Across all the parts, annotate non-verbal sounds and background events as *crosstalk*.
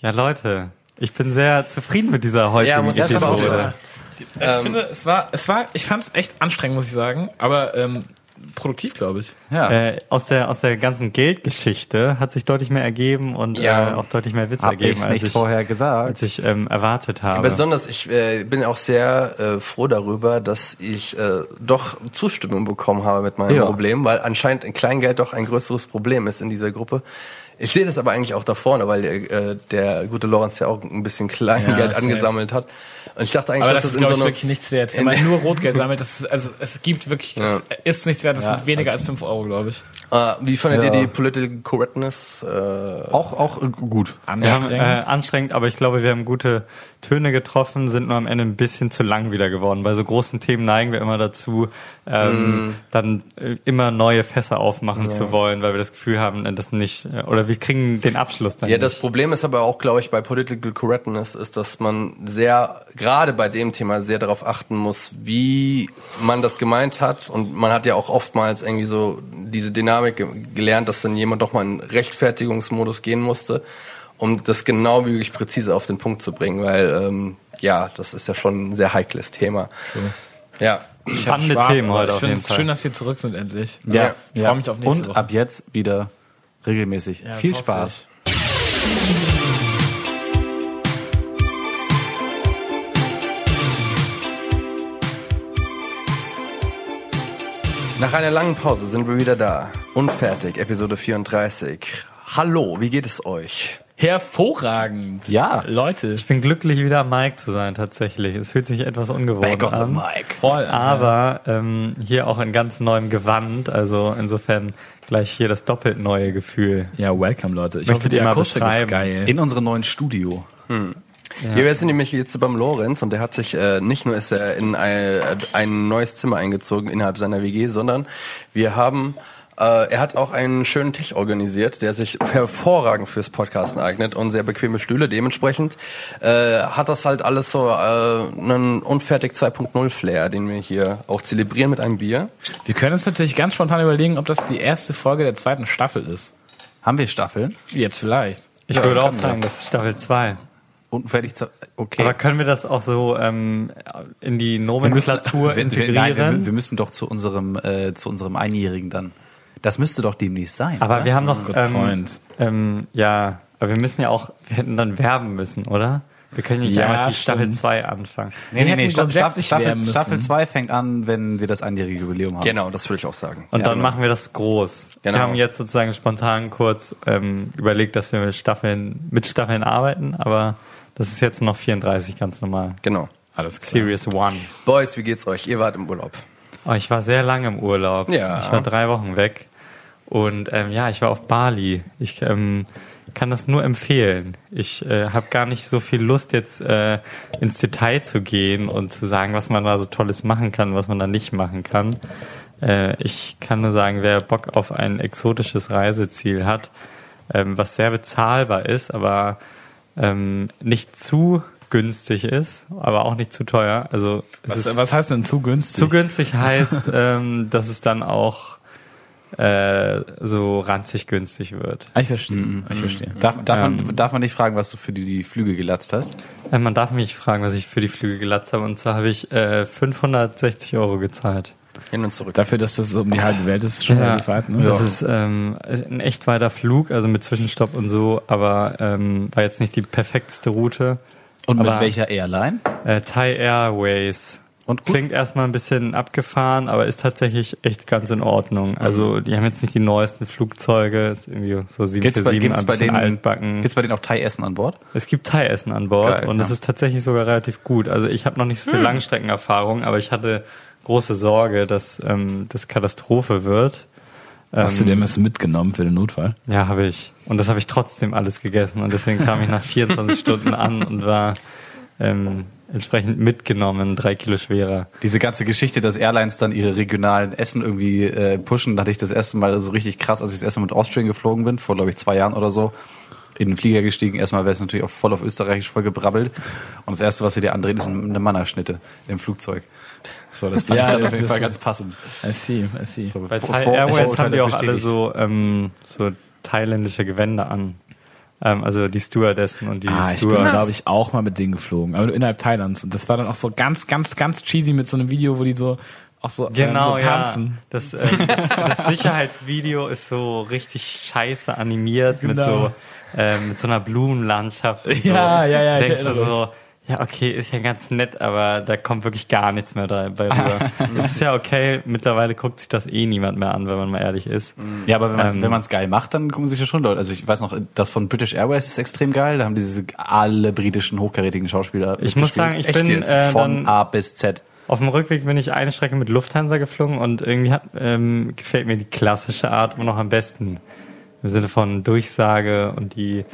Ja, Leute, ich bin sehr zufrieden mit dieser heutigen auch Episode. Ich Ähm, finde, es war, es war, ich fand es echt anstrengend, muss ich sagen, aber ähm, produktiv, glaube ich. Ja. Äh, aus der aus der ganzen Geldgeschichte hat sich deutlich mehr ergeben und Ja. äh, auch deutlich mehr Witz Hab ergeben, ich als nicht ich, vorher gesagt. als ich ähm, erwartet habe. Besonders, ich äh, bin auch sehr äh, froh darüber, dass ich äh, doch Zustimmung bekommen habe mit meinem Ja. Problem, weil anscheinend ein Kleingeld doch ein größeres Problem ist in dieser Gruppe. Ich sehe das aber eigentlich auch da vorne, weil äh, der gute Lorenz ja auch ein bisschen Kleingeld safe. angesammelt hat. Und ich dachte eigentlich, Aber dass das ist, in glaube so ich, einer wirklich nichts wert. Wenn man *laughs* nur Rotgeld sammelt, das ist, also es gibt wirklich, das ist nichts wert, das Ja. sind weniger als 5 Euro, glaube ich. äh, wie fandet Ja. ihr die Political Correctness? Äh, Auch, auch äh, gut. wir haben, äh, Anstrengend. anstrengend, aber ich glaube, wir haben gute Töne getroffen, sind nur am Ende ein bisschen zu lang wieder geworden. Bei so großen Themen neigen wir immer dazu, ähm, dann äh, immer neue Fässer aufmachen zu wollen, weil wir das Gefühl haben, äh, das nicht, äh, oder wir kriegen den Abschluss dann Ja, das nicht. Problem ist aber auch, glaube ich, bei Political Correctness ist, dass man sehr, gerade bei dem Thema sehr darauf achten muss, wie man das gemeint hat. Und man hat ja auch oftmals irgendwie so diese Dynamik ge gelernt, dass dann jemand doch mal in Rechtfertigungsmodus gehen musste, um das genau wie möglich präzise auf den Punkt zu bringen, weil, ähm, ja, das ist ja schon ein sehr heikles Thema. Ja. Ich spannende Spaß, Themen heute Ich auf finde jeden es Fall. schön, dass wir zurück sind endlich. Ja. Ich freue mich auf nächste Und Woche. ab jetzt wieder regelmäßig. Ja, Viel Spaß. Nach einer langen Pause sind wir wieder da. Unfertig, Episode 34. Hallo, wie geht es euch? Hervorragend. Ja. Leute. Ich bin glücklich, wieder Mike zu sein, tatsächlich. Es fühlt sich etwas ungewohnt an. Mike. Voll. Aber ähm, hier auch in ganz neuem Gewand, also insofern gleich hier das doppelt neue Gefühl. Ja, welcome, Leute. Ich Möchtet hoffe, die mal Akustik ist beschreiben? geil. In unserem neuen Studio. Ja. wir sind nämlich jetzt beim Lorenz und der hat sich äh, nicht nur ist er in ein, ein neues Zimmer eingezogen innerhalb seiner WG, sondern wir haben äh, er hat auch einen schönen Tisch organisiert, der sich *laughs* hervorragend fürs Podcasten eignet und sehr bequeme Stühle. Dementsprechend äh, hat das halt alles so äh, einen unfertig 2.0 Flair, den wir hier auch zelebrieren mit einem Bier. Wir können uns natürlich ganz spontan überlegen, ob das die erste Folge der zweiten Staffel ist. Haben wir Staffeln? Jetzt vielleicht. Ich würde auch sagen, das ist Staffel 2. Unfertig zu, okay. Aber können wir das auch so ähm, in die Nomenklatur *laughs* wir, wir, integrieren? nein, wir, wir müssen doch zu unserem, äh, zu unserem Einjährigen dann. Das müsste doch demnächst sein. aber oder? wir haben doch, Good ähm, point. ähm, ja, aber wir müssen ja auch, wir hätten dann werben müssen, oder? Wir können nicht Ja, einfach die Staffel stimmt. 2 anfangen. nee, nee, nee, hätten Staffel, Staffel, werben müssen. Staffel 2 fängt an, wenn wir das einjährige Jubiläum haben. Genau, das würde ich auch sagen. Und Ja, dann genau. machen wir das groß. Genau. Wir haben jetzt sozusagen spontan kurz ähm, überlegt, dass wir mit Staffeln, mit Staffeln arbeiten, aber das ist jetzt noch 34 ganz normal. Genau. Alles klar. Serious One. Boys, wie geht's euch? Ihr wart im Urlaub. Oh, ich war sehr lange im Urlaub. Ja. Ich war drei Wochen weg. Und ähm, ja, ich war auf Bali. Ich ähm, kann das nur empfehlen. Ich äh, habe gar nicht so viel Lust, jetzt äh, ins Detail zu gehen und zu sagen, was man da so Tolles machen kann, was man da nicht machen kann. Äh, ich kann nur sagen, wer Bock auf ein exotisches Reiseziel hat, ähm, was sehr bezahlbar ist, aber ähm, nicht zu günstig ist, aber auch nicht zu teuer. Also es ist Was, was heißt denn zu günstig? zu günstig heißt, *laughs* ähm, dass es dann auch äh, so ranzig günstig wird. Ah, ich verstehe. Ich verstehe. Darf, darf, Ähm. man, darf man nicht fragen, was du für die, die Flüge gelatzt hast? Äh, man darf mich fragen, was ich für die Flüge gelatzt habe. Und zwar habe ich äh, 560 Euro gezahlt. Hin und zurück. Dafür, dass das um die halbe Welt ist, ist schon relativ weit. Ne? Das ist ähm, ein echt weiter Flug, also mit Zwischenstopp und so, aber ähm, war jetzt nicht die perfekteste Route. Und mit Aber- welcher Airline? Äh, Thai Airways. Und gut? Klingt erstmal ein bisschen abgefahren, aber ist tatsächlich echt ganz in Ordnung. Also die haben jetzt nicht die neuesten Flugzeuge, ist irgendwie so Gibt's bei, 747, gibt's bei, bisschen denen, altbacken. gibt's bei denen auch Thai-Essen an Bord? Es gibt Thai-Essen an Bord Geil, und es ja. ist tatsächlich sogar relativ gut. Also ich habe noch nicht so viel Langstreckenerfahrung, aber ich hatte große Sorge, dass ähm, das Katastrophe wird. Hast du Ähm, dir was mitgenommen für den Notfall? Ja, habe ich. Und das habe ich trotzdem alles gegessen. Und deswegen kam ich nach 24 *laughs* Stunden an und war ähm, entsprechend mitgenommen, drei Kilo schwerer. Diese ganze Geschichte, dass Airlines dann ihre regionalen Essen irgendwie äh, pushen, da hatte ich das erste Mal so richtig krass, als ich das erste Mal mit Austrian geflogen bin, vor glaube ich zwei Jahren oder so, in den Flieger gestiegen. Erstmal wäre es natürlich auch voll auf Österreichisch voll gebrabbelt. Und das erste, was sie dir andrehen, ist eine Mannerschnitte im Flugzeug. So, das fand Ja, ich dann das auf jeden ist- Fall ganz passend. I see, I see. So, Bei Thai Airways haben die auch alle bestätigt. so, ähm, so thailändische Gewänder an. Ähm, also die Stewardessen und die Ah, ich bin, Stewards. glaube ich, auch mal mit denen geflogen, aber nur innerhalb Thailands. Und das war dann auch so ganz, ganz, ganz cheesy mit so einem Video, wo die so auch so, ähm, Genau, so ja. tanzen. Das, ähm, das, das Sicherheitsvideo ist so richtig scheiße animiert mit Genau. so ähm, mit so einer Blumenlandschaft. Und Ja, so. ja, ja, Denkst du so, ja, okay, ist ja ganz nett, aber da kommt wirklich gar nichts mehr dabei rüber. *laughs* Es ist ja okay, mittlerweile guckt sich das eh niemand mehr an, wenn man mal ehrlich ist. Ja, aber wenn man es Ähm, wenn man's geil macht, dann gucken sich ja schon Leute. Also ich weiß noch, das von British Airways ist extrem geil. Da haben diese alle britischen hochkarätigen Schauspieler. Ich muss sagen, ich Echt bin jetzt? äh, von A bis Z. Auf dem Rückweg bin ich eine Strecke mit Lufthansa geflogen und irgendwie hat, ähm, gefällt mir die klassische Art immer noch am besten. Im Sinne von Durchsage und die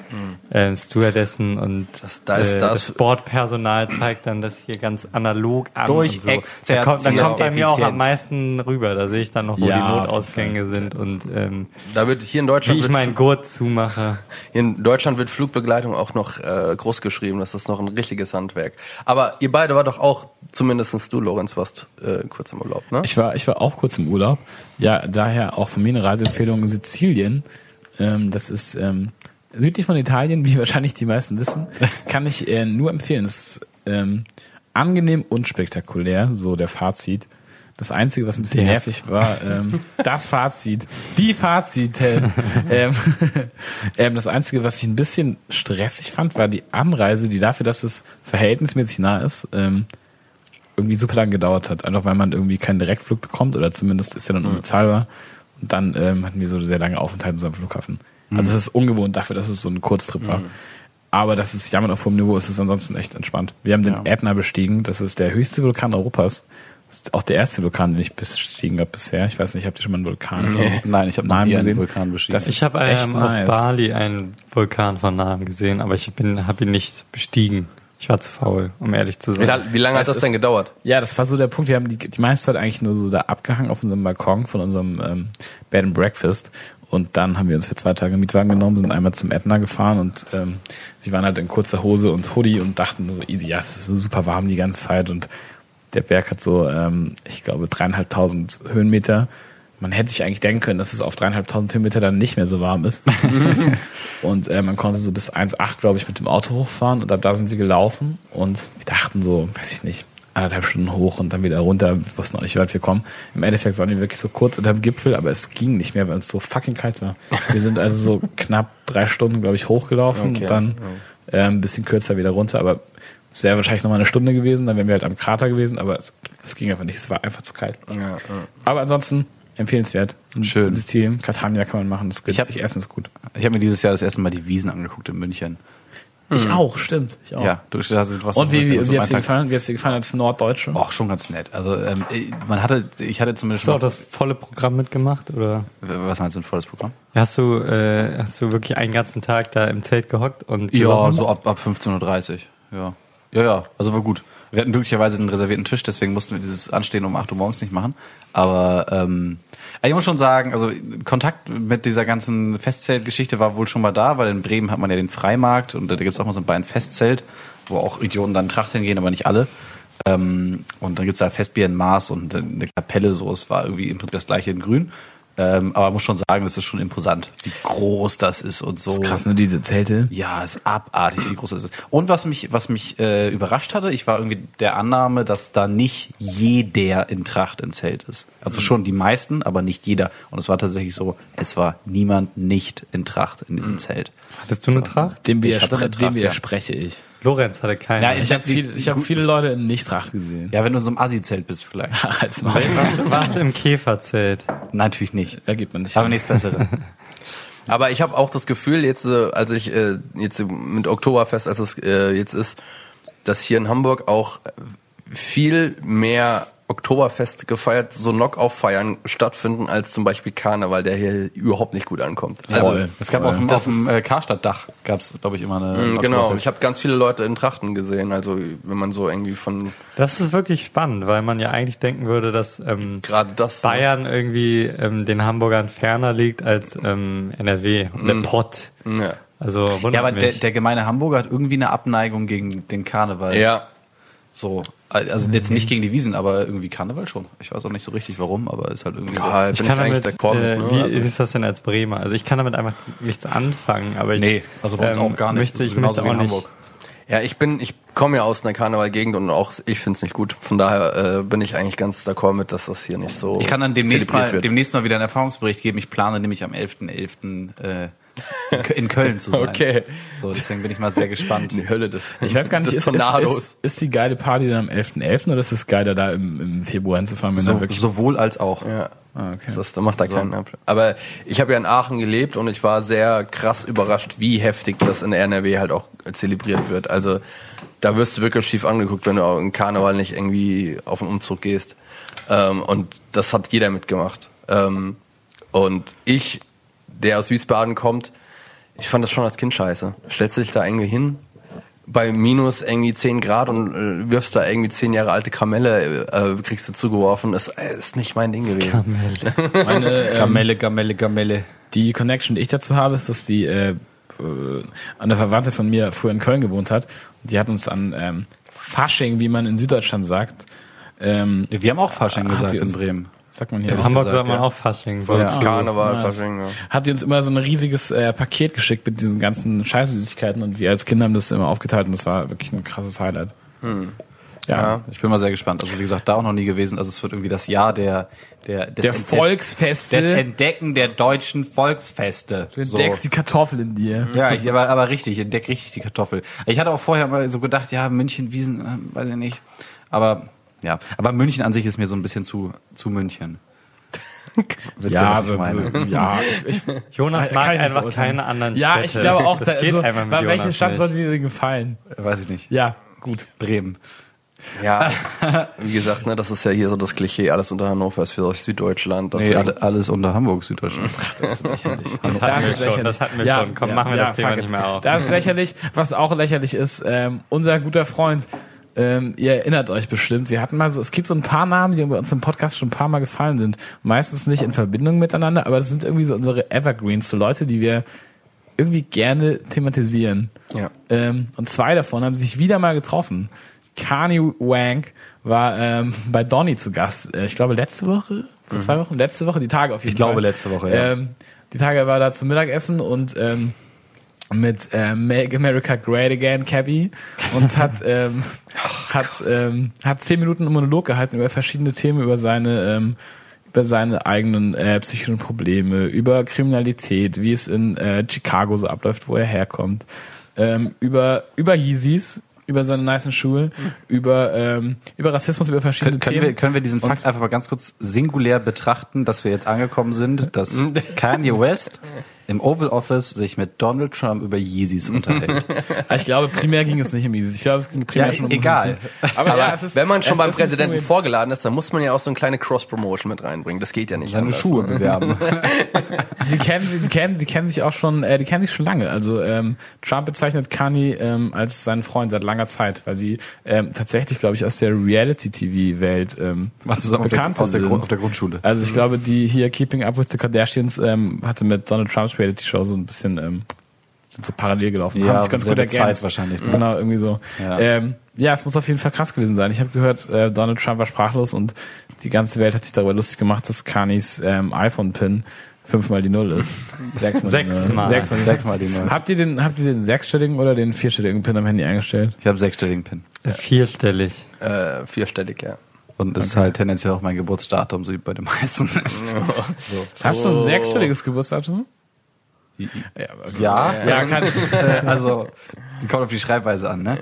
ähm, Stewardessen und Das- da ist äh, das- das Sportpersonal zeigt dann das hier ganz analog an. Durch und so. Da kommt, da Exerzierung kommt bei mir auch am meisten rüber. Da sehe ich dann noch, wo Ja, die Notausgänge sind und ähm, Da wird hier in wie Deutschland ich wird, meinen Gurt zumache. hier in Deutschland wird Flugbegleitung auch noch äh, groß geschrieben. Das ist noch ein richtiges Handwerk. Aber ihr beide war doch auch, zumindestens du, Lorenz, warst äh, kurz im Urlaub, ne? Ich war, ich war auch kurz im Urlaub. Ja, daher auch von mir eine Reiseempfehlung Sizilien. Ähm, das ist ähm, südlich von Italien, *laughs* wie wahrscheinlich die meisten wissen. Kann ich äh, nur empfehlen. Es ist ähm, angenehm und spektakulär, so der Fazit. Das Einzige, was ein bisschen nervig war, ähm, *laughs* das Fazit, die Fazit. Äh, ähm, *laughs* ähm, das Einzige, was ich ein bisschen stressig fand, war die Anreise, die dafür, dass es verhältnismäßig nah ist, ähm, irgendwie super lang gedauert hat. Einfach weil man irgendwie keinen Direktflug bekommt oder zumindest ist er dann unbezahlbar. Und dann ähm, hatten wir so sehr lange Aufenthalte in so einem Flughafen. Also es ist ungewohnt dafür, dass es so ein Kurztrip war. Aber das ist jammern auf hohem Niveau, es ist ansonsten echt entspannt. Wir haben den Ja. Ätna bestiegen, das ist der höchste Vulkan Europas. Das ist auch der erste Vulkan, den ich bestiegen habe bisher. Ich weiß nicht, habt ihr schon mal einen Vulkan von Nein, ich habe noch Nahem nie einen gesehen? Vulkan bestiegen. Das Ich habe ähm, auf nice. Bali einen Vulkan von Namen gesehen, aber ich habe ihn nicht bestiegen. Ich war zu faul, um ehrlich zu sein. wie lange hat das ist- denn gedauert? Ja, das war so der Punkt. Wir haben die, die meiste Zeit eigentlich nur so da abgehangen auf unserem Balkon von unserem ähm, Bed and Breakfast. Und dann haben wir uns für zwei Tage einen Mietwagen genommen, sind einmal zum Ätna gefahren und ähm, wir waren halt in kurzer Hose und Hoodie und dachten so easy, ja, es ist so super warm die ganze Zeit und der Berg hat so, ähm, ich glaube, dreieinhalbtausend Höhenmeter. Man hätte sich eigentlich denken können, dass es auf dreieinhalbtausend Höhenmeter dann nicht mehr so warm ist. *laughs* und äh, man konnte so bis 1,8, glaube ich, mit dem Auto hochfahren und ab da sind wir gelaufen und wir dachten so, weiß ich nicht, anderthalb Stunden hoch und dann wieder runter. Wir wussten auch nicht, wie weit wir kommen. Im Endeffekt waren wir wirklich so kurz unter dem Gipfel, aber es ging nicht mehr, weil es so fucking kalt war. Wir sind also so *laughs* knapp drei Stunden, glaube ich, hochgelaufen Okay. und dann äh, ein bisschen kürzer wieder runter, aber es wäre wahrscheinlich noch mal eine Stunde gewesen, dann wären wir halt am Krater gewesen, aber es, es ging einfach nicht, es war einfach zu kalt. Ja, ja. Aber ansonsten empfehlenswert. Schön. Sizilien, Catania kann man machen, das hab- sich essen, ist gut. Ich habe mir dieses Jahr das erste Mal die Wiesen angeguckt in München. Ich auch, stimmt. Ich auch. Ja, du hast du warst Und wie, wie, so wie hat's dir gefallen? Wie hat's dir gefallen als Norddeutsche? Auch schon ganz nett. Also ähm, man hatte, ich hatte zumindest Hast du auch das volle Programm mitgemacht oder Was meinst du, ein volles Programm? hast du äh, hast du wirklich einen ganzen Tag da im Zelt gehockt und Ja, gesoffen? so ab, ab 15.30 Uhr. Ja. Ja, ja, also war gut. Wir hatten glücklicherweise einen reservierten Tisch, deswegen mussten wir dieses Anstehen um 8 Uhr morgens nicht machen. Aber ähm, ich muss schon sagen, also Kontakt mit dieser ganzen Festzeltgeschichte war wohl schon mal da, weil in Bremen hat man ja den Freimarkt und da gibt's auch mal so ein Bein Festzelt, wo auch Idioten dann Tracht hingehen, aber nicht alle. Ähm, und dann gibt's da Festbier in Maß und eine Kapelle, so es war irgendwie im Prinzip das gleiche in Grün. Ähm, aber muss schon sagen, das ist schon imposant, wie groß das ist und so. Krass, ne, diese Zelte. Ja, ist abartig, wie groß das ist. Und was mich, was mich äh, überrascht hatte, ich war irgendwie der Annahme, dass da nicht jeder in Tracht im Zelt ist. Also schon die meisten, aber nicht jeder. Und es war tatsächlich so, es war niemand nicht in Tracht in diesem Zelt. Hattest du eine Tracht? Dem, Ich hatte eine dem Tracht, ja. widerspreche ich. Lorenz hatte keine. Ja, Ich habe viel, ich hab viele Leute in Nicht-Tracht gesehen. Ja, wenn du in so einem Assi-Zelt bist vielleicht. *laughs* Als mal. warst, du, warst du im Käferzelt? Natürlich nicht. Da gibt man nicht. Aber nichts Besseres. *laughs* Aber ich habe auch das Gefühl, jetzt, äh, als ich äh, jetzt mit Oktoberfest, als es äh, jetzt ist, dass hier in Hamburg auch viel mehr Oktoberfest gefeiert, so Knock-Off-Feiern stattfinden, als zum Beispiel Karneval, der hier überhaupt nicht gut ankommt. Voll. Es gab auf dem, auf dem äh, Karstadt-Dach, gab es, glaube ich, immer eine Mm, Genau, ich habe ganz viele Leute in Trachten gesehen, also wenn man so irgendwie von Das ist wirklich spannend, weil man ja eigentlich denken würde, dass ähm, gerade das ne? Bayern irgendwie ähm, den Hamburgern ferner liegt als ähm, NRW. Und der Pott. Ja. Also wundert Ja, aber der, der gemeine Hamburger hat irgendwie eine Abneigung gegen den Karneval. Ja. So, also jetzt nicht gegen die Wiesen, aber irgendwie Karneval schon. Ich weiß auch nicht so richtig warum, aber ist halt irgendwie. Ja, Ich bin kann ich eigentlich damit, d'accord äh, wie, ne? wie ist das denn als Bremer? Also ich kann damit einfach nichts anfangen, aber ich, Nee, also bei uns auch gar nicht. Möchte, ich Genauso möchte wie auch in nicht. Hamburg. Ja, ich bin, ich komme ja aus einer Karnevalgegend und auch ich find's nicht gut. Von daher äh, bin ich eigentlich ganz d'accord mit, dass das hier nicht so Ich kann dann demnächst mal, wird. demnächst mal wieder einen Erfahrungsbericht geben. Ich plane nämlich am 11.11. äh, in Kö- in Köln zu sein. Okay. So, deswegen bin ich mal sehr gespannt. Die Hölle des Ich weiß gar nicht, ist, ist, ist, ist die geile Party dann am 11.11. oder ist es geiler, da im, im Februar hinzufahren, wenn So, wirklich... sowohl als auch. ja. Ah, okay. Das, da macht da keinen Ab. Aber ich habe ja in Aachen gelebt und ich war sehr krass überrascht, wie heftig das in NRW halt auch zelebriert wird. Also da wirst du wirklich schief angeguckt, wenn du auch im Karneval nicht irgendwie auf einen Umzug gehst. Ähm, und das hat jeder mitgemacht. Ähm, und ich, der aus Wiesbaden kommt, ich fand das schon als Kind scheiße. Stellst du dich da irgendwie hin, bei minus irgendwie 10 Grad und äh, wirfst da irgendwie 10 Jahre alte Kamelle, äh, kriegst du zugeworfen. Das äh, ist nicht mein Ding gewesen. *laughs* Meine, ähm, Gamelle, Gamelle, Gamelle. Die Connection, die ich dazu habe, ist, dass die äh, äh, eine Verwandte von mir früher in Köln gewohnt hat. Die hat uns an ähm, Fasching, wie man in Süddeutschland sagt, ähm, Wir haben auch Fasching gesagt in Bremen. Sagt man hier. In. Hamburg gesagt, sagt man ja. auch Fasching. So. Ja. Karneval, Nice. Fasching, ja. Hat die uns immer so ein riesiges äh, Paket geschickt mit diesen ganzen Scheißsüßigkeiten und wir als Kinder haben das immer aufgeteilt und das war wirklich ein krasses Highlight. Ja. Ja. Ich bin mal sehr gespannt. Also wie gesagt, da auch noch nie gewesen. Also es wird irgendwie das Jahr der der des, Der des- Volksfeste. des Entdecken der deutschen Volksfeste. Du entdeckst die Kartoffel in dir. Ja, ich, aber, aber richtig, ich entdecke richtig die Kartoffel. Ich hatte auch vorher mal so gedacht, ja, München, Wiesen, äh, weiß ich nicht. Aber ja, aber München an sich ist mir so ein bisschen zu zu München. *laughs* Wisst ihr, Ja, was ich meine? ja, ich, ich, *laughs* Jonas mag einfach keine anderen ja, Städte. ich glaube auch, das da, geht also, einfach mit bei welche Stadt nicht. sollte dir denn gefallen? Weiß ich nicht. Ja, gut. Bremen. Ja, *laughs* wie gesagt, ne, das ist ja hier so das Klischee, alles unter Hannover ist für euch Süddeutschland. Das Nee, alle- alles unter Hamburg, Süddeutschland. Das Das hatten wir ist schon, lächerlich. das hatten wir schon. Komm, machen wir das Thema nicht mehr auf. Das ist lächerlich. Was auch lächerlich ist, ähm, unser guter Freund, ähm, ihr erinnert euch bestimmt, wir hatten mal so, es gibt so ein paar Namen, die bei uns im Podcast schon ein paar Mal gefallen sind. Meistens nicht in Verbindung miteinander, aber das sind irgendwie so unsere Evergreens, so Leute, die wir irgendwie gerne thematisieren. Ja. Ähm, und zwei davon haben sich wieder mal getroffen. Kanye Wank war ähm, bei Donny zu Gast. Äh, ich glaube letzte Woche, vor zwei Wochen, letzte Woche, die Tage auf jeden Ich glaube, Fall. letzte Woche, ja. Ähm, die Tage war da zum Mittagessen und ähm, mit äh, Make America Great Again Cabby. Und hat *laughs* ähm, hat ähm, hat zehn Minuten einen Monolog gehalten über verschiedene Themen über seine ähm, über seine eigenen äh, psychischen Probleme über Kriminalität wie es in äh, Chicago so abläuft wo er herkommt ähm, über über Yeezys über seine nicen Schuhe über ähm, über Rassismus über verschiedene Können, Themen. wir, können wir diesen Und- Fakt einfach mal ganz kurz singulär betrachten, dass wir jetzt angekommen sind, dass *laughs* Kanye West im Oval Office sich mit Donald Trump über Yeezys unterhält. *laughs* Ich glaube, primär ging es nicht um Yeezys. Ich glaube, es ging primär Ja, schon um egal. Aber, Aber ja, es ist, wenn man schon es beim Präsidenten bisschen vorgeladen ist, dann muss man ja auch so eine kleine Cross-Promotion mit reinbringen. Das geht ja nicht Seine anders, Schuhe ne? bewerben. *laughs* Die kennen sie, die kennen, die kennen sich auch schon, äh, die kennen sich schon lange. Also ähm, Trump bezeichnet Kanye ähm, als seinen Freund seit langer Zeit, weil sie ähm, tatsächlich, glaube ich, aus der Reality-TV-Welt ähm, bekannt aus der, auf der Grundschule. Also ich glaube, die hier Keeping Up with the Kardashians ähm, hatte mit Donald Trumps Reality-Show so ein bisschen ähm, sind so parallel gelaufen. Ja, Haben sich ganz gut Zeit ergänzt. wahrscheinlich, ne? Genau, irgendwie so. Ja. Ja. Ähm, ja, es muss auf jeden Fall krass gewesen sein. Ich habe gehört, äh, Donald Trump war sprachlos und die ganze Welt hat sich darüber lustig gemacht, dass Kanyes ähm, iPhone-Pin fünfmal die Null ist. *laughs* Sechsmal. die Null. Sechsmal. Sechsmal, die Sechsmal die Null. Habt ihr den, habt ihr den sechsstelligen oder den vierstelligen Pin am Handy eingestellt? Ich habe sechsstelligen Pin. Vierstellig. Äh, vierstellig, ja. Und das ist halt tendenziell auch mein Geburtsdatum, so wie bei den meisten. *laughs* Hast du ein sechsstelliges Geburtsdatum? Ja. Ja, Ja, kann, also kommt auf die Schreibweise an, ne?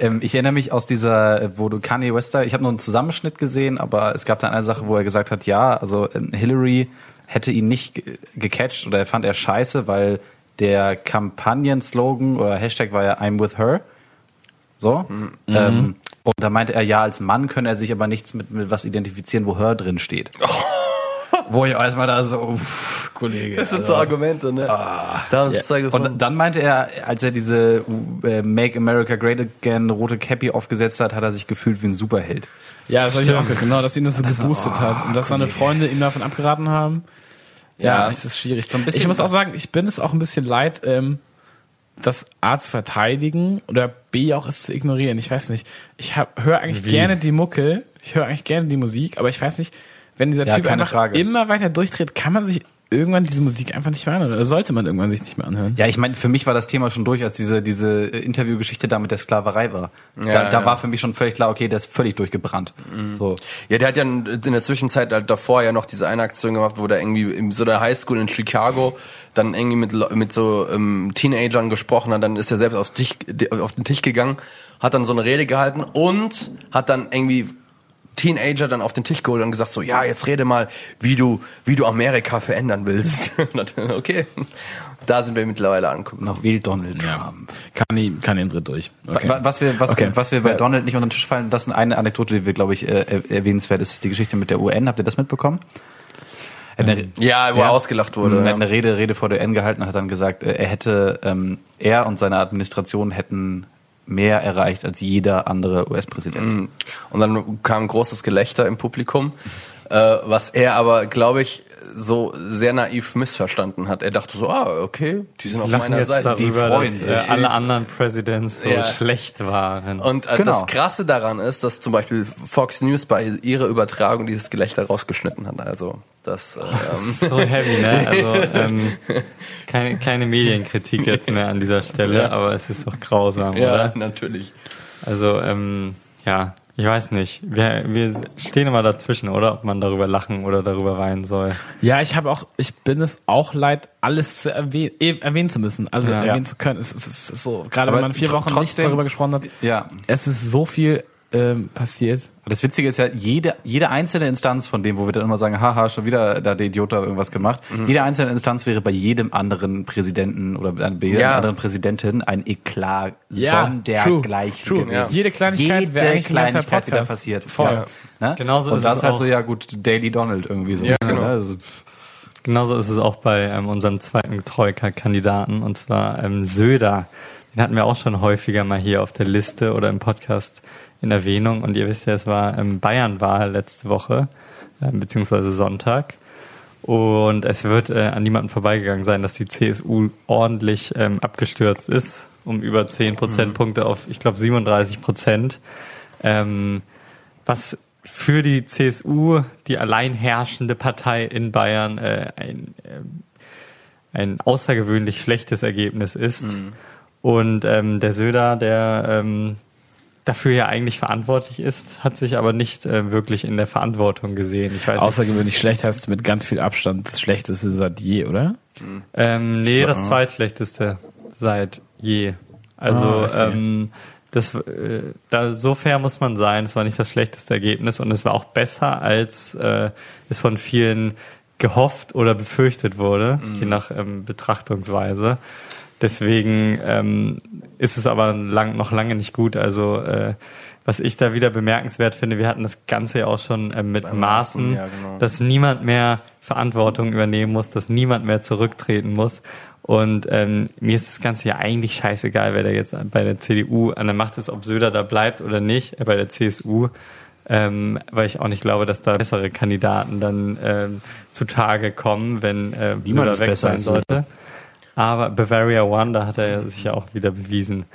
ähm, ich erinnere mich aus dieser, wo du Kanye West da, ich habe nur einen Zusammenschnitt gesehen, aber es gab da eine Sache, wo er gesagt hat, ja, also ähm, Hillary hätte ihn nicht ge- gecatcht oder er fand er scheiße, weil der Kampagnenslogan oder Hashtag war ja I'm with her. So. Ähm, und da meinte er, ja, als Mann könne er sich aber nichts mit, mit was identifizieren, wo her drin steht. Wo ich erstmal da so, uff, Kollege. Das sind so Argumente, ne? da haben sie zwei gefunden. Und dann meinte er, als er diese äh, Make America Great Again rote Cappy aufgesetzt hat, hat er sich gefühlt wie ein Superheld. ja, das habe ich auch gehört, genau, dass ihn das so geboostet hat und dass seine Freunde ihm davon abgeraten haben. Ja, Ja. es ist schwierig. So ein bisschen- ich muss auch sagen, ich bin es auch ein bisschen leid, ähm, das A zu verteidigen oder B auch ist zu ignorieren. Ich weiß nicht. Ich höre eigentlich Wie? gerne die Mucke, ich höre eigentlich gerne die Musik, aber ich weiß nicht, wenn dieser Ja, Typ keine einfach Frage. immer weiter durchdreht, kann man sich irgendwann diese Musik einfach nicht mehr anhören. Oder sollte man irgendwann sich nicht mehr anhören? Ja, ich meine, für mich war das Thema schon durch, als diese, diese äh, Interviewgeschichte da mit der Sklaverei war. da Ja, da ja. war für mich schon völlig klar, okay, der ist völlig durchgebrannt. So. Ja, der hat ja in der Zwischenzeit halt davor ja noch diese eine Aktion gemacht, wo der irgendwie in so einer Highschool in Chicago dann irgendwie mit, mit so ähm, Teenagern gesprochen hat. Dann ist er selbst aufs Tisch, auf den Tisch gegangen, hat dann so eine Rede gehalten und hat dann irgendwie Teenager dann auf den Tisch geholt und gesagt so, ja, jetzt rede mal, wie du, wie du Amerika verändern willst. *laughs* Okay, da sind wir mittlerweile angekommen. Noch will Donald Ja. Trump. Kann ihn, kann ihn dritt durch. Okay. Wa- Was wir, was, Okay. was wir bei Donald nicht unter den Tisch fallen lassen, eine Anekdote, die wir, glaube ich, äh, er- erwähnenswert ist, ist die Geschichte mit der UN. Habt ihr das mitbekommen? Eine, Ja, wo er ausgelacht wurde. Er ja. hat eine Rede, Rede vor der UN gehalten und hat dann gesagt, äh, er hätte, ähm, er und seine Administration hätten mehr erreicht als jeder andere US-Präsident. Und dann kam großes Gelächter im Publikum, äh, was er aber, glaube ich, so sehr naiv missverstanden hat. Er dachte so, ah, okay, die sind auf meiner Seite. darüber, freuen dass sich. äh, alle anderen Presidents so Ja. schlecht waren. Und äh, Genau. das Krasse daran ist, dass zum Beispiel Fox News bei ihrer Übertragung dieses Gelächter rausgeschnitten hat. Also das, *laughs* Das ähm, ist so heavy, ne? *laughs* Also ähm, keine, keine Medienkritik jetzt mehr an dieser Stelle, aber es ist doch grausam, ja, oder? natürlich. Also ähm, ja, ich weiß nicht. Wir, wir stehen immer dazwischen, oder? Ob man darüber lachen oder darüber weinen soll. Ja, ich habe auch, ich bin es auch leid, alles zu erwähnen, eh, erwähnen zu müssen, also Ja. erwähnen zu können. Es ist, es ist so, gerade Aber wenn man vier Wochen nicht trotzdem- darüber gesprochen hat. Ja. Es ist so viel ähm, passiert. Das Witzige ist ja, jede, jede einzelne Instanz von dem, wo wir dann immer sagen, haha, schon wieder da der Idiot da irgendwas gemacht. Jede einzelne Instanz wäre bei jedem anderen Präsidenten oder bei jeder Ja. anderen Präsidentin ein Eklat Ja, sondergleichen true, true. gewesen. Jede Kleinigkeit Jede wäre eigentlich Kleinigkeit wieder Podcast. passiert. Voll. Ja. Ne? Genauso Und ist das es ist halt auch- so, ja gut, Daily Donald irgendwie so. Ja, ein bisschen, genau. ne? Also, Genauso ist es auch bei ähm, unserem zweiten Troika-Kandidaten, und zwar ähm, Söder. Den hatten wir auch schon häufiger mal hier auf der Liste oder im Podcast in Erwähnung. Und ihr wisst ja, es war ähm, Bayernwahl letzte Woche, ähm, beziehungsweise Sonntag. Und es wird äh, an niemandem vorbeigegangen sein, dass die CSU ordentlich ähm, abgestürzt ist, um über 10 Prozentpunkte auf, ich glaube, 37 Prozent. Ähm, was für die CSU, die allein herrschende Partei in Bayern, äh, ein, ähm, ein außergewöhnlich schlechtes Ergebnis ist. Und ähm, der Söder, der ähm, dafür ja eigentlich verantwortlich ist, hat sich aber nicht äh, wirklich in der Verantwortung gesehen. Ich weiß nicht. Außergewöhnlich schlecht heißt mit ganz viel Abstand das schlechteste seit je, oder? Ähm, nee, das zweitschlechteste seit je. Also Ah, see. ähm, das, äh, da so fair muss man sein. Es war nicht das schlechteste Ergebnis und es war auch besser, als äh, es von vielen gehofft oder befürchtet wurde, je nach ähm, Betrachtungsweise. Deswegen ähm, ist es aber lang, noch lange nicht gut. Also äh, was ich da wieder bemerkenswert finde, wir hatten das Ganze ja auch schon ähm, mit Maßen, Maßen, ja, genau. dass niemand mehr Verantwortung übernehmen muss, dass niemand mehr zurücktreten muss. Und ähm, mir ist das Ganze ja eigentlich scheißegal, wer da jetzt bei der CDU an der Macht ist, ob Söder da bleibt oder nicht, äh, bei der CSU, ähm, weil ich auch nicht glaube, dass da bessere Kandidaten dann ähm, zutage kommen, wenn äh, Niemand Söder weg besser sein als Söder. Aber Bavaria One, da hat er sich ja auch wieder bewiesen.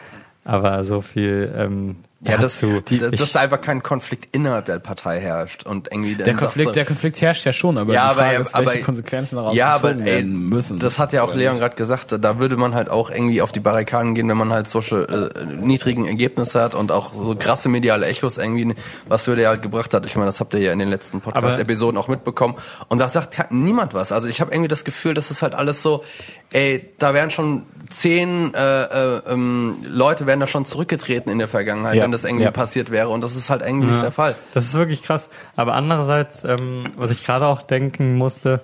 Aber so viel ähm, Ja, das, dazu. dass, Ich- dass da einfach kein Konflikt innerhalb der Partei herrscht und irgendwie Der Konflikt, der Konflikt herrscht ja schon, aber Ja, die Frage aber- ist, welche aber- Konsequenzen daraus ja, aber ey, werden müssen. das hat ja auch Leon gerade gesagt, da würde man halt auch irgendwie auf die Barrikaden gehen, wenn man halt solche äh, niedrigen Ergebnisse hat und auch so krasse mediale Echos irgendwie, was würde er halt gebracht hat. Ich meine, das habt ihr ja in den letzten Podcast-Episoden auch mitbekommen. Und da sagt niemand was. Also ich habe irgendwie das Gefühl, das ist halt alles so, ey, da wären schon zehn äh, äh, ähm, Leute wären da schon zurückgetreten in der Vergangenheit, Ja, wenn das irgendwie passiert wäre. Und das ist halt eigentlich nicht der Fall. Das ist wirklich krass. Aber andererseits, ähm, was ich gerade auch denken musste,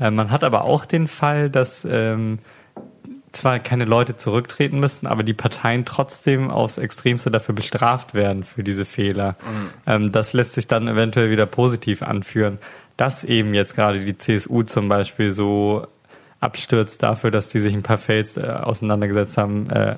äh, man hat aber auch den Fall, dass ähm, zwar keine Leute zurücktreten müssten, aber die Parteien trotzdem aufs Extremste dafür bestraft werden für diese Fehler. Ähm, das lässt sich dann eventuell wieder positiv anführen, dass eben jetzt gerade die CSU zum Beispiel so abstürzt dafür, dass die sich ein paar Fails äh, auseinandergesetzt haben, äh,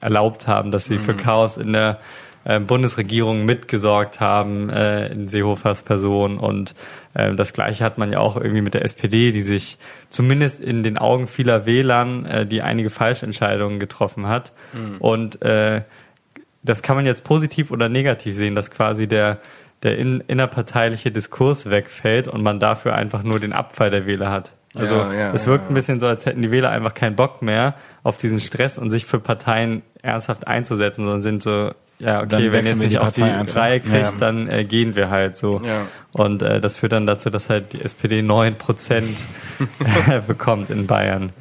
erlaubt haben, dass sie für Chaos in der äh, Bundesregierung mitgesorgt haben äh, in Seehofers Person und äh, das gleiche hat man ja auch irgendwie mit der SPD, die sich zumindest in den Augen vieler Wählern, äh, die einige Falschentscheidungen getroffen hat und äh, das kann man jetzt positiv oder negativ sehen, dass quasi der, der in, innerparteiliche Diskurs wegfällt und man dafür einfach nur den Abfall der Wähler hat. Also Ja, ja, es ja, wirkt ein ja. bisschen so, als hätten die Wähler einfach keinen Bock mehr auf diesen Stress und sich für Parteien ernsthaft einzusetzen, sondern sind so, ja, Dann okay, wenn ihr es wechseln wir nicht die auf die einfach. Reihe kriegt, Ja. dann äh, gehen wir halt so. Ja. Und äh, das führt dann dazu, dass halt die SPD 9 Prozent *laughs* *laughs* bekommt in Bayern.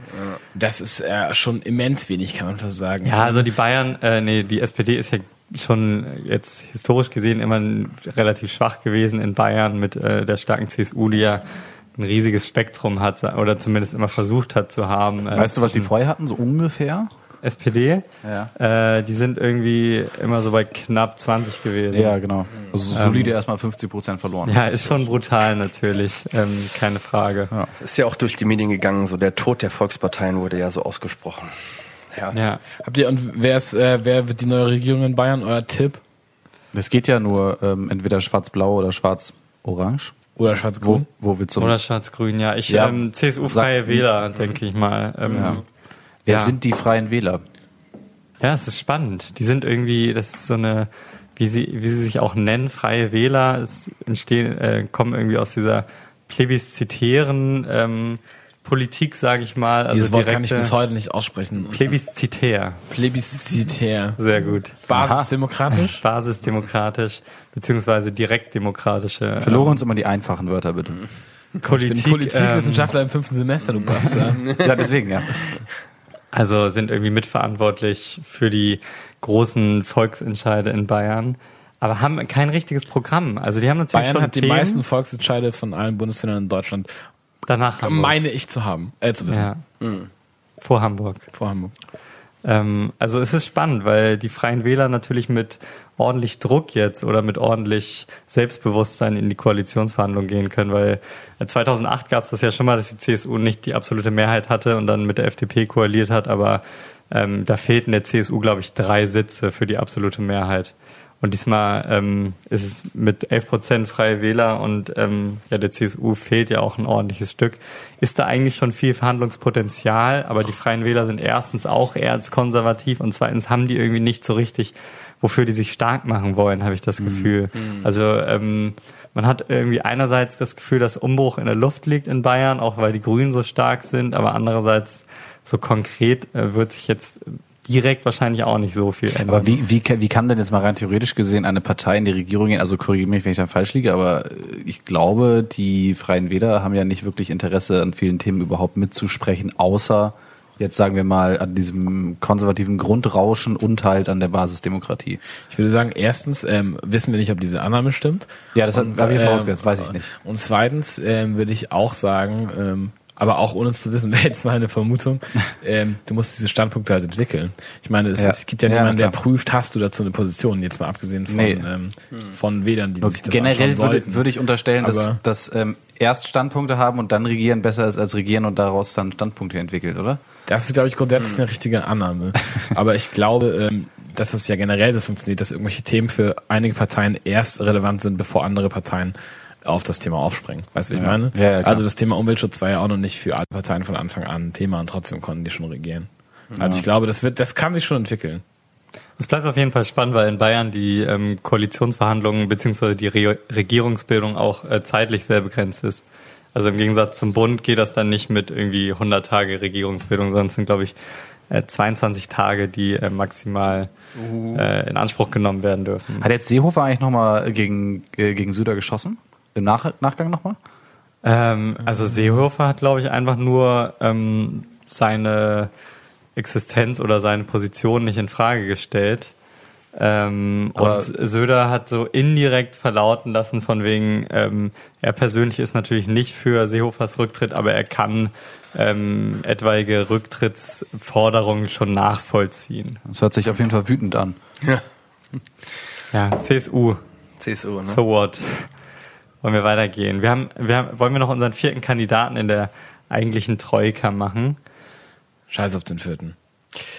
Das ist äh, schon immens wenig, kann man fast sagen. Ja, also die Bayern, äh, nee, die SPD ist ja schon jetzt historisch gesehen immer relativ schwach gewesen in Bayern mit äh, der starken CSU, die ja ein riesiges Spektrum hat oder zumindest immer versucht hat zu haben. Äh, Weißt du, was die vorher hatten, so ungefähr? SPD? Ja. Äh, die sind irgendwie immer so bei knapp 20 gewesen. Ja, genau. Also solide erstmal 50 Prozent verloren. Ja, ist schon brutal natürlich, ähm, keine Frage. Ja. Ist ja auch durch die Medien gegangen, so der Tod der Volksparteien wurde ja so ausgesprochen. Ja. Ja. Habt ihr und wer ist, äh, wer wird die neue Regierung in Bayern? Euer Tipp? Es geht ja nur ähm, entweder schwarz-blau oder schwarz-orange. Oder Wo, Schwarz-Grün? wo wir zum... Oder Schwarz-Grün, ja. Ich, Ja. ähm, CSU-freie Wähler, denke ich mal. Ähm, Ja. Wer Ja. sind die Freien Wähler? Ja, es ist spannend. Die sind irgendwie, das ist so eine, wie sie, wie sie sich auch nennen, freie Wähler, es entstehen, äh, kommen irgendwie aus dieser plebiszitären ähm, Politik, sage ich mal. Also Dieses Wort kann ich bis heute nicht aussprechen. Plebiszitär, Plebiszitär. sehr gut. Basisdemokratisch? *laughs* Basisdemokratisch beziehungsweise direktdemokratische Für Lorenz immer die einfachen Wörter, bitte. ähm, Ich bin Politik. Politikwissenschaftler im fünften Semester, du Bastard. *laughs* ja, deswegen, ja. Also sind irgendwie mitverantwortlich für die großen Volksentscheide in Bayern, aber haben kein richtiges Programm. Also die haben natürlich Bayern schon hat die Themen, meisten Volksentscheide von allen Bundesländern in Deutschland, danach Hamburg. meine ich zu haben, äh, zu wissen. ja. Vor Hamburg. Vor Hamburg. Ähm, also es ist spannend, weil die Freien Wähler natürlich mit ordentlich Druck jetzt oder mit ordentlich Selbstbewusstsein in die Koalitionsverhandlungen gehen können, weil äh, 2008 gab es das ja schon mal, dass die CSU nicht die absolute Mehrheit hatte und dann mit der FDP koaliert hat, aber ähm, da fehlten der CSU, glaube ich, drei Sitze für die absolute Mehrheit. Und diesmal ähm, ist es mit 11 Prozent Freie Wähler und ähm, ja, der CSU fehlt ja auch ein ordentliches Stück. Ist da eigentlich schon viel Verhandlungspotenzial, aber die Freien Wähler sind erstens auch erzkonservativ und zweitens haben die irgendwie nicht so richtig, wofür die sich stark machen wollen, habe ich das Gefühl. Also ähm, man hat irgendwie einerseits das Gefühl, dass Umbruch in der Luft liegt in Bayern, auch weil die Grünen so stark sind, aber andererseits so konkret äh, wird sich jetzt direkt wahrscheinlich auch nicht so viel ändern. Aber wie, wie, kann- wie kann denn jetzt mal rein theoretisch gesehen eine Partei in die Regierung gehen? Also korrigiere mich, wenn ich da falsch liege, aber äh, ich glaube, die Freien Wähler haben ja nicht wirklich Interesse an vielen Themen überhaupt mitzusprechen, außer jetzt sagen wir mal an diesem konservativen Grundrauschen und halt an der Basisdemokratie. Ich würde sagen, erstens ähm, wissen wir nicht, ob diese Annahme stimmt. Ja, das habe ich ähm, vorausgesetzt, weiß ich nicht. Und zweitens ähm, würde ich auch sagen, ähm, aber auch ohne es zu wissen, *laughs* wäre jetzt meine Vermutung, ähm, du musst diese Standpunkte halt entwickeln. Ich meine, es, Ja. es gibt ja, Ja, niemanden, der klar. prüft, hast du dazu eine Position, jetzt mal abgesehen von, Nee. ähm, von Wählern, die sich das Generell würde, würde ich unterstellen, dass, Aber- dass ähm, erst Standpunkte haben und dann regieren besser ist als regieren und daraus dann Standpunkte entwickelt, oder? Das ist, glaube ich, grundsätzlich eine richtige Annahme. Aber ich glaube, ähm, dass es ja generell so funktioniert, dass irgendwelche Themen für einige Parteien erst relevant sind, bevor andere Parteien auf das Thema aufspringen. Weißt du, wie ich Ja. meine? Ja, ja, also das Thema Umweltschutz war ja auch noch nicht für alle Parteien von Anfang an ein Thema und trotzdem konnten die schon regieren. Also ich glaube, das wird, das kann sich schon entwickeln. Es bleibt auf jeden Fall spannend, weil in Bayern die ähm, Koalitionsverhandlungen beziehungsweise die Re Regierungsbildung auch äh, zeitlich sehr begrenzt ist. Also im Gegensatz zum Bund geht das dann nicht mit irgendwie 100 Tage Regierungsbildung, sondern es sind, glaube ich, äh, 22 Tage, die äh, maximal äh, in Anspruch genommen werden dürfen. Hat jetzt Seehofer eigentlich nochmal gegen, äh, gegen Söder geschossen? Im Nach Nachgang nochmal? Ähm, also Seehofer hat, glaube ich, einfach nur ähm, seine Existenz oder seine Position nicht in Frage gestellt. Ähm, und Söder hat so indirekt verlauten lassen, von wegen, ähm, er persönlich ist natürlich nicht für Seehofers Rücktritt, aber er kann ähm, etwaige Rücktrittsforderungen schon nachvollziehen. Das hört sich auf jeden Fall wütend an. Ja, CSU, CSU, ne? so what? Wollen wir weitergehen? Wir haben, wir haben, wollen wir noch unseren vierten Kandidaten in der eigentlichen Troika machen? Scheiß auf den vierten.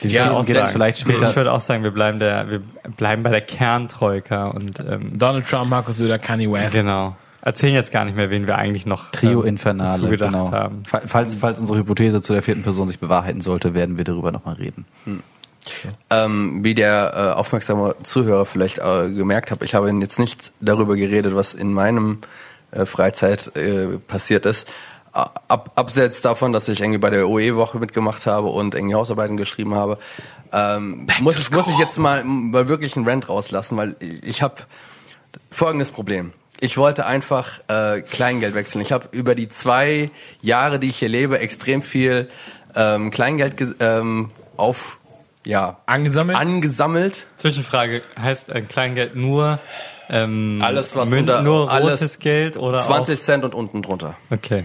Den Ja, auch geht es sagen. vielleicht später. Ich würde auch sagen, wir bleiben der, wir bleiben bei der Kerntroika und ähm, Donald Trump, Markus Söder, Kanye West. genau. Erzählen jetzt gar nicht mehr, wen wir eigentlich noch Trio ähm, Infernale, dazu gedacht genau. haben. Fa- Falls, falls unsere Hypothese zu der vierten Person sich bewahrheiten sollte, werden wir darüber nochmal reden. Ähm, wie der äh, aufmerksame Zuhörer vielleicht äh, gemerkt hat, ich habe jetzt nicht darüber geredet, was in meinem äh, Freizeit äh, passiert ist. Ab, abseits davon, dass ich irgendwie bei der OE-Woche mitgemacht habe und irgendwie Hausarbeiten geschrieben habe, ähm, muss, muss ich jetzt mal, mal wirklich einen Rant rauslassen, weil ich habe folgendes Problem. Ich wollte einfach äh, Kleingeld wechseln. Ich habe über die zwei Jahre, die ich hier lebe, extrem viel ähm, Kleingeld ge- ähm, auf ja Angesammelt? angesammelt. Zwischenfrage, heißt äh, Kleingeld nur ähm, Alles, was Mün- unter- nur alles rotes Geld oder 20 Cent und unten drunter. Okay.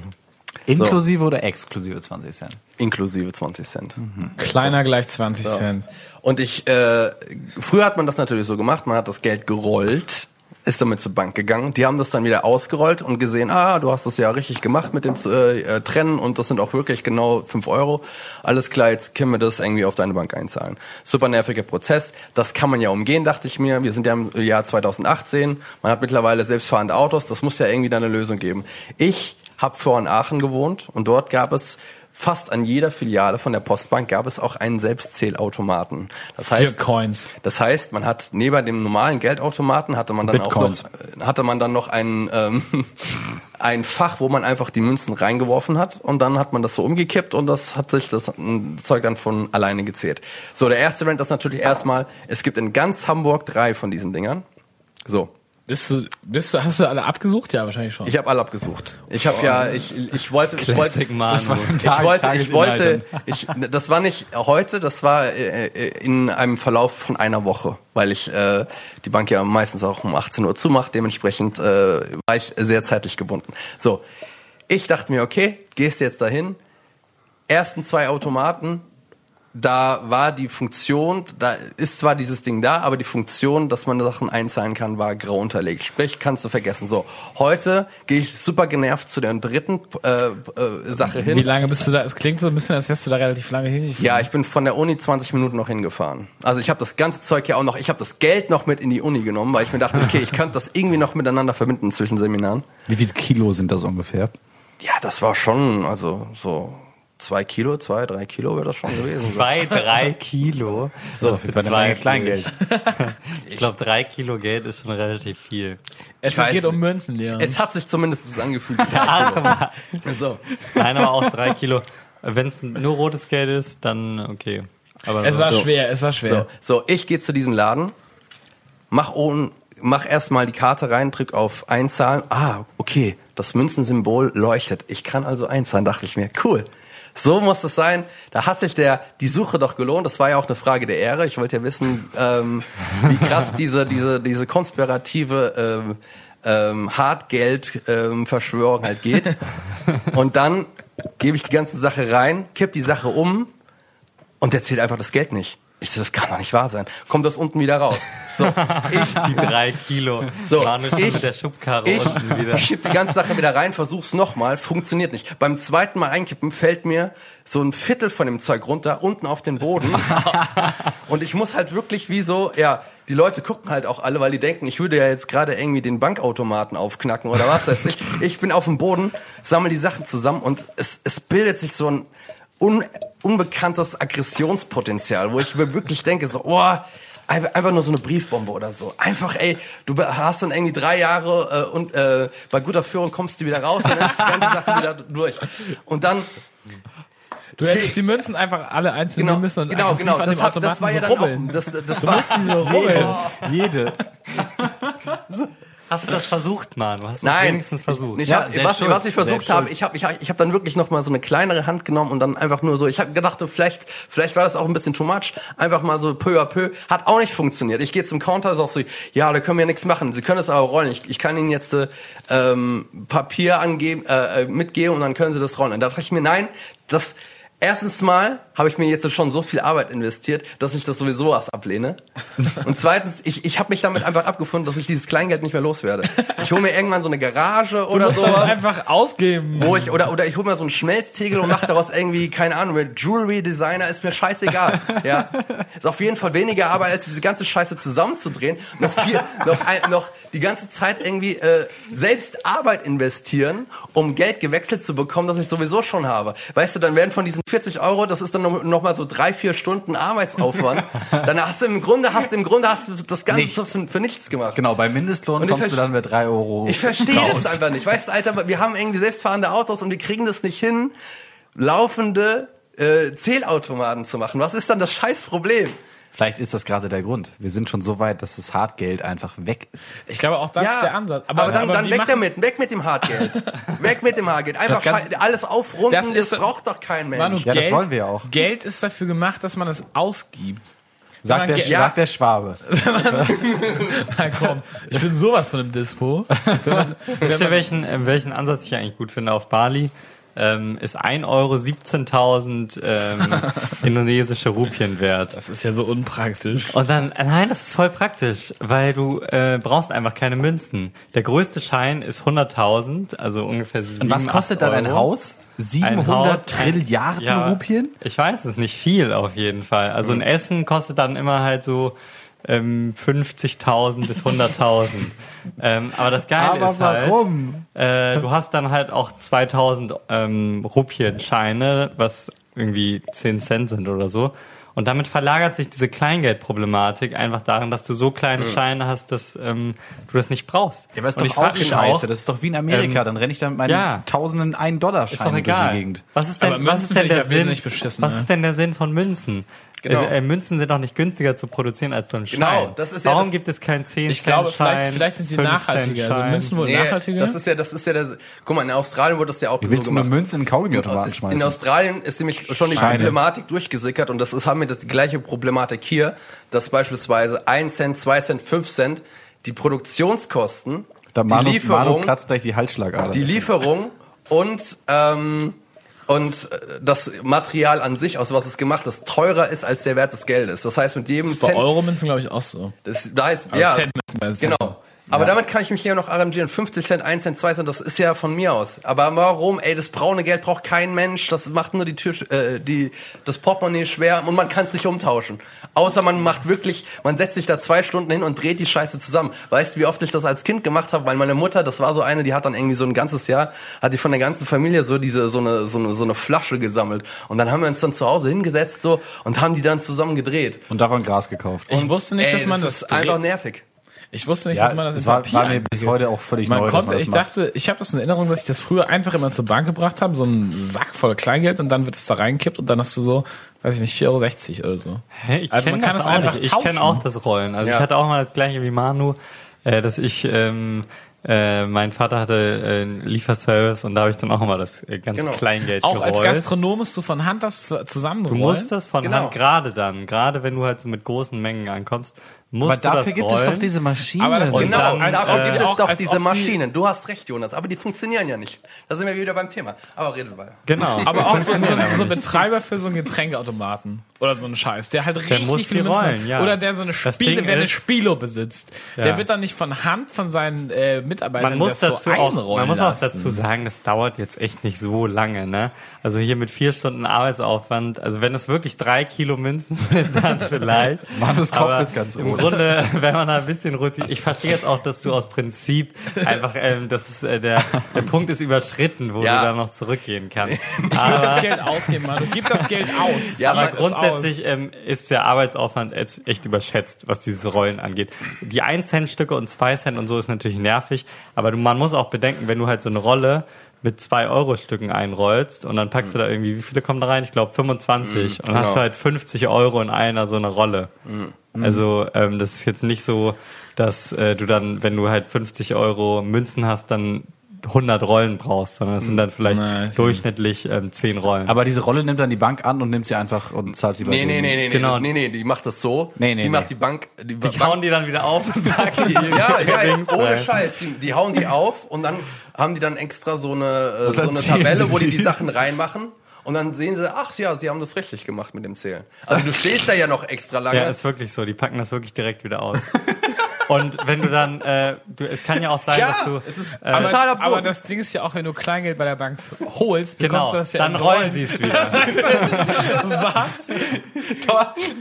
Inklusive oder exklusive 20 Cent? Inklusive 20 Cent. Kleiner gleich 20 Cent. Und ich, äh, früher hat man das natürlich so gemacht, man hat das Geld gerollt, ist damit zur Bank gegangen. Die haben das dann wieder ausgerollt und gesehen, ah, du hast das ja richtig gemacht mit dem äh, äh, Trennen und das sind auch wirklich genau 5 Euro. Alles klar, jetzt können wir das irgendwie auf deine Bank einzahlen. Super nerviger Prozess. Das kann man ja umgehen, dachte ich mir. Wir sind ja im Jahr 2018. Man hat mittlerweile selbstfahrende Autos. Das muss ja irgendwie da eine Lösung geben. Ich habe vor in Aachen gewohnt und dort gab es fast an jeder Filiale von der Postbank gab es auch einen Selbstzählautomaten. Das Für heißt, Coins. das heißt, man hat neben dem normalen Geldautomaten hatte man dann Bitcoins. auch noch, hatte man dann noch ein ähm, *laughs* ein Fach, wo man einfach die Münzen reingeworfen hat und dann hat man das so umgekippt und das hat sich das ähm, Zeug dann von alleine gezählt. So, der erste Rent ist natürlich erstmal, es gibt in ganz Hamburg drei von diesen Dingern. So, Bist du, bist du, hast du alle abgesucht? Ja, wahrscheinlich schon. ich habe alle abgesucht. Ich habe ja, ich, ich wollte, ich wollte, Classic Manu. ich wollte, ich wollte, *laughs* ich, das war nicht heute, das war äh, äh, in einem Verlauf von einer Woche, weil ich äh, die Bank ja meistens auch um 18 Uhr zumacht. Dementsprechend äh, war ich sehr zeitlich gebunden. So, ich dachte mir, okay, gehst jetzt dahin. Ersten zwei Automaten, da war die Funktion, da ist zwar dieses Ding da, aber die Funktion, dass man Sachen einzahlen kann, war grau unterlegt. Sprich, kannst du vergessen. So, heute gehe ich super genervt zu der dritten äh, äh, Sache hin. Wie lange bist du da? Es klingt so ein bisschen, als wärst du da relativ lange hin. Ja, ich bin von der Uni 20 Minuten noch hingefahren. Also ich habe das ganze Zeug ja auch noch, ich habe das Geld noch mit in die Uni genommen, weil ich mir dachte, okay, ich könnte das irgendwie noch miteinander verbinden zwischen Seminaren. Wie viel Kilo sind das ungefähr? Ja, das war schon, also so zwei Kilo, zwei, drei Kilo wäre das schon gewesen. Zwei, drei *laughs* Kilo. So, jeden Fall eine Menge Kleingeld. *laughs* Ich glaube, drei Kilo Geld ist schon relativ viel. Es weiß geht um nicht. Münzen, Leon. Es hat sich zumindest angefühlt. *laughs* Kilo. so. Nein, aber auch drei Kilo. Wenn es nur rotes Geld ist, dann okay. Aber es war so. schwer, es war schwer. So, so ich gehe zu diesem Laden, mach oben, mach erstmal die Karte rein, drück auf Einzahlen. Ah, okay, das Münzensymbol leuchtet. Ich kann also einzahlen, dachte ich mir. Cool. So muss das sein. Da hat sich der die Suche doch gelohnt. Das war ja auch eine Frage der Ehre. Ich wollte ja wissen, ähm, wie krass diese diese diese konspirative ähm, ähm, Hartgeld-Verschwörung halt geht. Und dann gebe ich die ganze Sache rein, kipp die Sache um und der zählt einfach das Geld nicht. Ich so, das kann doch nicht wahr sein. Kommt das unten wieder raus. So, *laughs* ich, Die drei Kilo. So, ich- mit der Schubkarre ich, unten wieder. ich *laughs* schieb die ganze Sache wieder rein, versuch's nochmal, funktioniert nicht. Beim zweiten Mal einkippen fällt mir so ein Viertel von dem Zeug runter, unten auf den Boden. *laughs* Und ich muss halt wirklich wie so, ja, die Leute gucken halt auch alle, weil die denken, ich würde ja jetzt gerade irgendwie den Bankautomaten aufknacken oder was weiß ich. Ich bin auf dem Boden, sammle die Sachen zusammen und es, es bildet sich so ein un, unbekanntes Aggressionspotenzial, wo ich mir wirklich denke, so, oh, einfach nur so eine Briefbombe oder so. Einfach, ey, du hast dann irgendwie drei Jahre äh, und äh, bei guter Führung kommst du wieder raus, dann ist die ganze Sache wieder *laughs* durch. Und dann du hättest die Münzen einfach alle einzeln Genau, müssen und genau, genau. an Das, dem hat, das war ja so dann rubbeln. auch, das, das war, so *laughs* rubbeln. Jede. *laughs* Hast du das versucht, Mann? Du hast es Nein, wenigstens versucht. Ich Ja, hab, was, schuld. was ich versucht habe, ich habe ich, hab- ich hab dann wirklich noch mal so eine kleinere Hand genommen und dann einfach nur so, ich habe gedacht, vielleicht vielleicht war das auch ein bisschen too much, einfach mal so peu à peu, hat auch nicht funktioniert. Ich gehe zum Counter, sag so, ja, da können wir nichts machen. Sie können es aber rollen. Ich, ich kann Ihnen jetzt äh, ähm, Papier angeben, äh, äh, mitgeben und dann können Sie das rollen. Und da dachte ich mir, nein, das Erstens mal habe ich mir jetzt schon so viel Arbeit investiert, dass ich das sowieso was ablehne. Und zweitens, ich, ich habe mich damit einfach abgefunden, dass ich dieses Kleingeld nicht mehr loswerde. Ich hole mir irgendwann so eine Garage Du oder musst das einfach ausgeben. Wo ich, oder, oder ich hole mir so einen Schmelztegel und mache daraus irgendwie, keine Ahnung, Jewelry Designer ist mir scheißegal. Ja. Ist auf jeden Fall weniger Arbeit, als diese ganze Scheiße zusammenzudrehen. Noch viel, noch, ein, noch die ganze Zeit irgendwie äh, selbst Arbeit investieren, um Geld gewechselt zu bekommen, das ich sowieso schon habe. Weißt du, dann werden von diesen 40 Euro, das ist dann noch, noch mal so drei, vier Stunden Arbeitsaufwand. *laughs* dann hast du im Grunde, hast im Grunde hast du das Ganze Nichts. für nichts gemacht. Genau, bei Mindestlohn kommst du dann mit drei Euro. Ich verstehe raus. das einfach nicht. Weißt du, Alter, wir haben irgendwie selbstfahrende Autos und wir kriegen das nicht hin, laufende äh, Zählautomaten zu machen. Was ist dann das Scheißproblem? Vielleicht ist das gerade der Grund. Wir sind schon so weit, dass das Hartgeld einfach weg ist. Ich glaube auch das ist der Ansatz. Aber, dann, dann wie weg machen- damit, weg mit dem Hartgeld. *laughs* weg mit dem Hartgeld. Einfach Das Ganze- schei- alles aufrunden, das, Das ist- braucht doch kein Mensch. Manu, Ja, das Geld, wollen wir ja auch. Geld ist dafür gemacht, dass man es ausgibt. Sagt der, ge- sagt der Schwabe. *laughs* Na komm, ich bin sowas von einem Dispo. *laughs* Wisst ihr, welchen, äh, welchen Ansatz ich eigentlich gut finde auf Bali? Ähm, ist 1 Euro 17.000 ähm, *laughs* indonesische Rupien wert. Das ist ja so unpraktisch. Und dann, nein, das ist voll praktisch, weil du äh, brauchst einfach keine Münzen. Der größte Schein ist 100.000, also ungefähr 7, Und was kostet 8 dann ein. Haus? 700 Ein Haus, Trilliarden Ja, Rupien? Ich weiß es nicht viel auf jeden Fall. Also ein Essen kostet dann immer halt so ähm, 50.000 bis 100.000. ähm, aber das Geile Aber ist halt, warum? äh, du hast dann halt auch 2000 ähm, Rupienscheine, was irgendwie 10 Cent sind oder so. Und damit verlagert sich diese Kleingeldproblematik einfach darin, dass du so kleine Scheine hast, dass ähm, du das nicht brauchst. Ja, aber ist Und doch auch scheiße. auch, das ist doch wie in Amerika. ähm, dann renne ich dann mit meinen ja. tausenden 1 dollar ist doch scheinen durch die egal. Gegend. Was ist denn, was ist denn der Sinn? was ne? ist denn der Sinn von Münzen? Genau. Also, äh, Münzen sind auch nicht günstiger zu produzieren als so ein Schein. Genau, das ist ja Warum das- gibt es keinen 10 Ich glaube, vielleicht, vielleicht sind die 5 nachhaltiger. Also? Münzen wohl Nee, nachhaltiger. das ist ja, das ist ja der, guck mal, in Australien wurde das ja auch Wie so willst du eine gemacht. Münze in Kaugummiautomaten In schmeißen? Australien ist nämlich schon die Scheine. Problematik durchgesickert und das ist, haben wir das, die gleiche Problematik hier, dass beispielsweise 1 Cent, 2 Cent, 5 Cent die Produktionskosten, Da die Manu, Manu Lieferung, platzt gleich die Halsschlagader. die Lieferung und ähm, und äh, das Material an sich, aus was es gemacht ist, teurer ist als der Wert des Geldes. Das heißt, mit jedem Das ist bei Cent, Euro-Münzen, glaube ich, auch so. das, da ist, Aber ja, Centmünzen weiß ich Genau. Aber damit kann ich mich hier noch arrangieren. 50 Cent, 1 Cent, 2 Cent, das ist ja von mir aus. Aber warum? Ey, das braune Geld braucht kein Mensch. Das macht nur die Tür, äh, die, das Portemonnaie schwer und man kann es nicht umtauschen. Außer man macht wirklich, man setzt sich da zwei Stunden hin und dreht die Scheiße zusammen. Weißt du, wie oft ich das als Kind gemacht habe? Weil meine Mutter, das war so eine, die hat dann irgendwie so ein ganzes Jahr, hat die von der ganzen Familie so diese, so eine, so eine, so eine Flasche gesammelt. Und dann haben wir uns dann zu Hause hingesetzt so und haben die dann zusammen gedreht. Und davon Gras gekauft. Ich wusste nicht, Ey, dass man das, ist einfach nervig. Ich wusste nicht, Ja, dass man das das in war- Papier war mir bis heute auch völlig man neu, konnte, man das ich macht. dachte, ich habe das in Erinnerung, dass ich das früher einfach immer zur Bank gebracht habe, so einen Sack voll Kleingeld und dann wird es da reingekippt und dann hast du so, weiß ich nicht, 4,60 Euro oder so. Hä, ich Also kenn man kann das es auch einfach nicht. Ich kenne auch das Rollen. Also Ja. ich hatte auch mal das gleiche wie Manu, äh, dass ich ähm, äh, mein Vater hatte äh, einen Lieferservice und da habe ich dann auch immer das äh, ganze Genau. Kleingeld Auch als gerollt. Gastronom musst du von Hand das für- Du zusammenrollen. musst das von Genau. Hand gerade dann, gerade wenn du halt so mit großen Mengen ankommst, musst Aber dafür gibt rollen. es doch diese Maschine. Aber das ist Und Genau, dann, dafür äh, gibt es auch, doch diese Maschinen. Du hast recht, Jonas, aber die funktionieren ja nicht. Da sind wir wieder beim Thema. Aber redet weiter. Genau. *laughs* Aber auch so, so, so ein Betreiber für so einen Getränkeautomaten oder so einen Scheiß, der halt richtig muss viele die Münzen rollen, ja. Oder der so eine Spiele, der eine Spilo besitzt. Ja. Der wird dann nicht von Hand von seinen äh, Mitarbeitern man muss das dazu so auch, einrollen man muss auch dazu sagen, das dauert jetzt echt nicht so lange, ne? Also hier mit vier Stunden Arbeitsaufwand, also wenn es wirklich drei Kilo Münzen *laughs* sind, dann vielleicht. Manus Kopf ist ganz rot. Grunde, *laughs* wenn man da ein bisschen rotiert, ich verstehe jetzt auch, dass du aus Prinzip einfach, ähm, das ist äh, der der Punkt ist überschritten, wo Ja. du da noch zurückgehen kannst. *laughs* Ich würde das Geld ausgeben, Mann. Du gib das Geld aus. Ja, Aber grundsätzlich ähm, ist der Arbeitsaufwand jetzt echt überschätzt, was diese Rollen angeht. Die 1 Cent Stücke und 2 Cent und so ist natürlich nervig, aber du, man muss auch bedenken, wenn du halt so eine Rolle mit 2 Euro Stücken einrollst und dann packst du da irgendwie, wie viele kommen da rein? Ich glaube 25 und hast genau. du halt 50 Euro in einer so eine Rolle. Also ähm, das ist jetzt nicht so, dass äh, du dann, wenn du halt 50 Euro Münzen hast, dann 100 Rollen brauchst, sondern es sind dann vielleicht Nein. durchschnittlich ähm, 10 Rollen. Aber diese Rolle nimmt dann die Bank an und nimmt sie einfach und zahlt sie bei Nee, nee, nee, nee, Genau. nee, nee, die macht das so. Nee, nee, die nee. macht die Bank, die, die Bank, hauen die dann wieder auf und *laughs* packen die ja, ja, ja, ohne. Scheiß. Die, die hauen die auf und dann haben die dann extra so eine, äh, so eine Tabelle, sie wo die die. Sachen reinmachen. Und dann sehen sie, ach ja, sie haben das richtig gemacht mit dem Zählen. Also du stehst da ja noch extra lange. Ja, ist wirklich so. Die packen das wirklich direkt wieder aus. *laughs* Und wenn du dann, äh, du, es kann ja auch sein, Ja, dass du, es ist äh, Aber, Total absurd. aber das Ding ist ja auch, wenn du Kleingeld bei der Bank holst, bekommst genau, du das ja dann in rollen sie es wieder. *laughs* Was?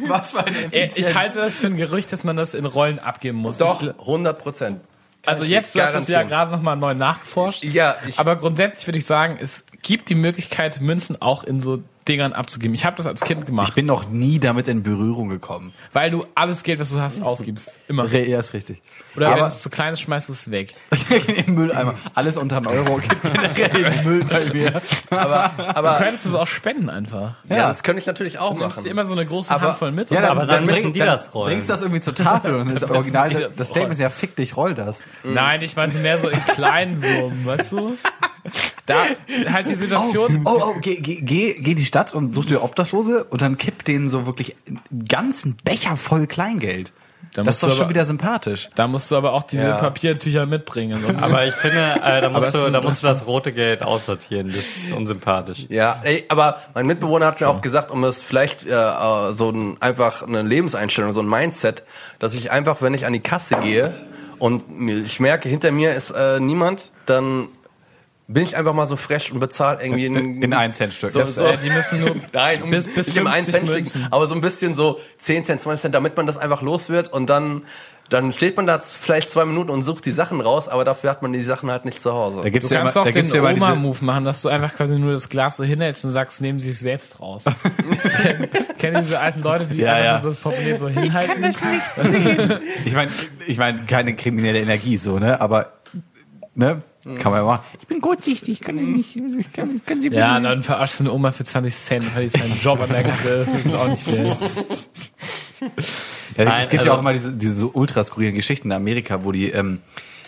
Was für eine Äh, Ich halte das für ein Gerücht, dass man das in Rollen abgeben muss. Doch, Ich, gl- 100 Prozent. Also jetzt, du hast das ja gerade nochmal neu nachgeforscht. Ja, Aber grundsätzlich würde ich sagen, es gibt die Möglichkeit, Münzen auch in so Dingern abzugeben. Ich habe das als Kind gemacht, Ich bin noch nie damit in Berührung gekommen. weil du alles Geld, was du hast, *laughs* ausgibst. Immer. Ja, ist richtig. Oder wenn aber es zu klein ist, schmeißt du es weg. *laughs* im Mülleimer. Alles unter einen Euro geht generell in den Müll bei mir. Aber, Du aber könntest es auch spenden einfach. ja, das könnte ich natürlich auch Du nimmst dir machen. immer so eine große Aber- Handvoll mit. Ja, und dann, aber dann, dann müssen bring- die das rollen. Bringst das irgendwie zur Tafel und das *laughs* Original, das, das Statement ist ja fick dich, roll das. nein, ich meinte mehr so in kleinen Summen, weißt du? Da halt die Situation. Oh, oh, geh, geh, geh, geh in die Stadt und such dir Obdachlose und dann kipp denen so wirklich einen ganzen Becher voll Kleingeld. Da das ist doch schon aber- wieder sympathisch. Da musst du aber auch diese Ja. Papiertücher mitbringen. Aber ich finde, äh, da *laughs* musst, du, da musst du das rote Geld aussortieren. Das ist unsympathisch. Ja, ey, aber mein Mitbewohner hat mir auch gesagt, um es vielleicht äh, so ein, einfach eine Lebenseinstellung, so ein Mindset, dass ich einfach, wenn ich an die Kasse gehe und ich merke, hinter mir ist äh, niemand, dann bin ich einfach mal so fresh und bezahle irgendwie in, In ein Cent Stück. So, Das, so, äh, die müssen nur *laughs* Nein, um, bis- bis nicht im 50 1 Cent. Stück, aber so ein bisschen so 10 Cent, 20 Cent, damit man das einfach los wird und dann dann steht man da vielleicht zwei Minuten und sucht die Sachen raus, aber dafür hat man die Sachen halt nicht zu Hause. da gibt's Du ja immer, kannst auch da den ja immer Oma-Move machen, dass du einfach quasi nur das Glas so hinhältst und sagst, nehmen sie sich selbst raus. *laughs* *laughs* Kennen diese alten Leute, die Ja, einfach ja. so das Portemonnaie so hinhalten? ich meine, ich meine, keine kriminelle Energie so, ne, aber, ne, kann man ja machen. Ich bin kurzsichtig, kann ich nicht, ich kann, kann sie Ja, und dann verarschst du eine Oma für 20 Cent, weil die seinen Job an der Kasse. Das ist auch nicht fair. Ja, Nein, es gibt also- ja auch immer diese, diese so ultra skurrilen Geschichten in Amerika, wo die, ähm,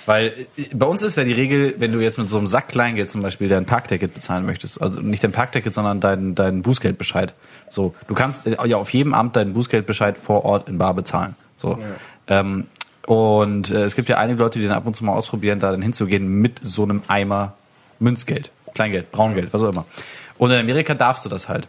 weil äh, bei uns ist ja die Regel, wenn du jetzt mit so einem Sack Kleingeld zum Beispiel dein Parkticket bezahlen möchtest, also nicht dein Parkticket, sondern dein, dein Bußgeldbescheid. So, du kannst äh, ja auf jedem Amt deinen Bußgeldbescheid vor Ort in Bar bezahlen. So. Ähm, und äh, es gibt ja einige Leute, die dann ab und zu mal ausprobieren, da dann hinzugehen mit so einem Eimer Münzgeld, Kleingeld, Braungeld, was auch immer. Und in Amerika darfst du das halt.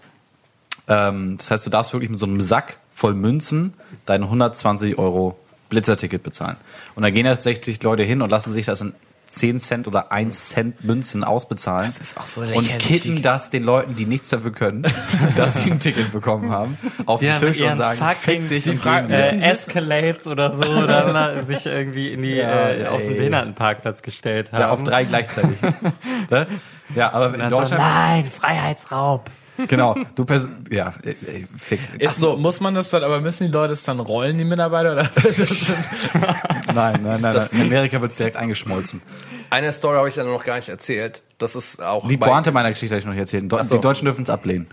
Ähm, das heißt, du darfst wirklich mit so einem Sack voll Münzen dein 120 Euro Blitzerticket bezahlen. Und da gehen tatsächlich Leute hin und lassen sich das in 10 Cent oder 1 Cent Münzen ausbezahlen. Das ist auch so und lächerlich, kitten wie- das den Leuten, die nichts dafür können, *laughs* dass sie ein Ticket bekommen haben, auf den Ja, Tisch mit ihren und sagen, fick dich die und Frage- gehen wir. Äh, Escalades oder so, oder *laughs* sich irgendwie in die, Ja, äh, auf den. Behindertenparkplatz gestellt haben. ja, auf drei gleichzeitig. *laughs* Ne? ja, aber in Deutschland, nein, Freiheitsraub. Genau, du pers ja, ey, ey, fick. Ist so, muss man das dann, aber müssen die Leute es dann rollen, die Mitarbeiter? Oder *laughs* das *laughs* Nein, nein, nein, nein. In Amerika wird's direkt eingeschmolzen. Eine Story habe ich ja noch gar nicht erzählt. Das ist auch Die Pointe meiner Geschichte habe ich noch nicht erzählt. So. Die Deutschen dürfen es ablehnen.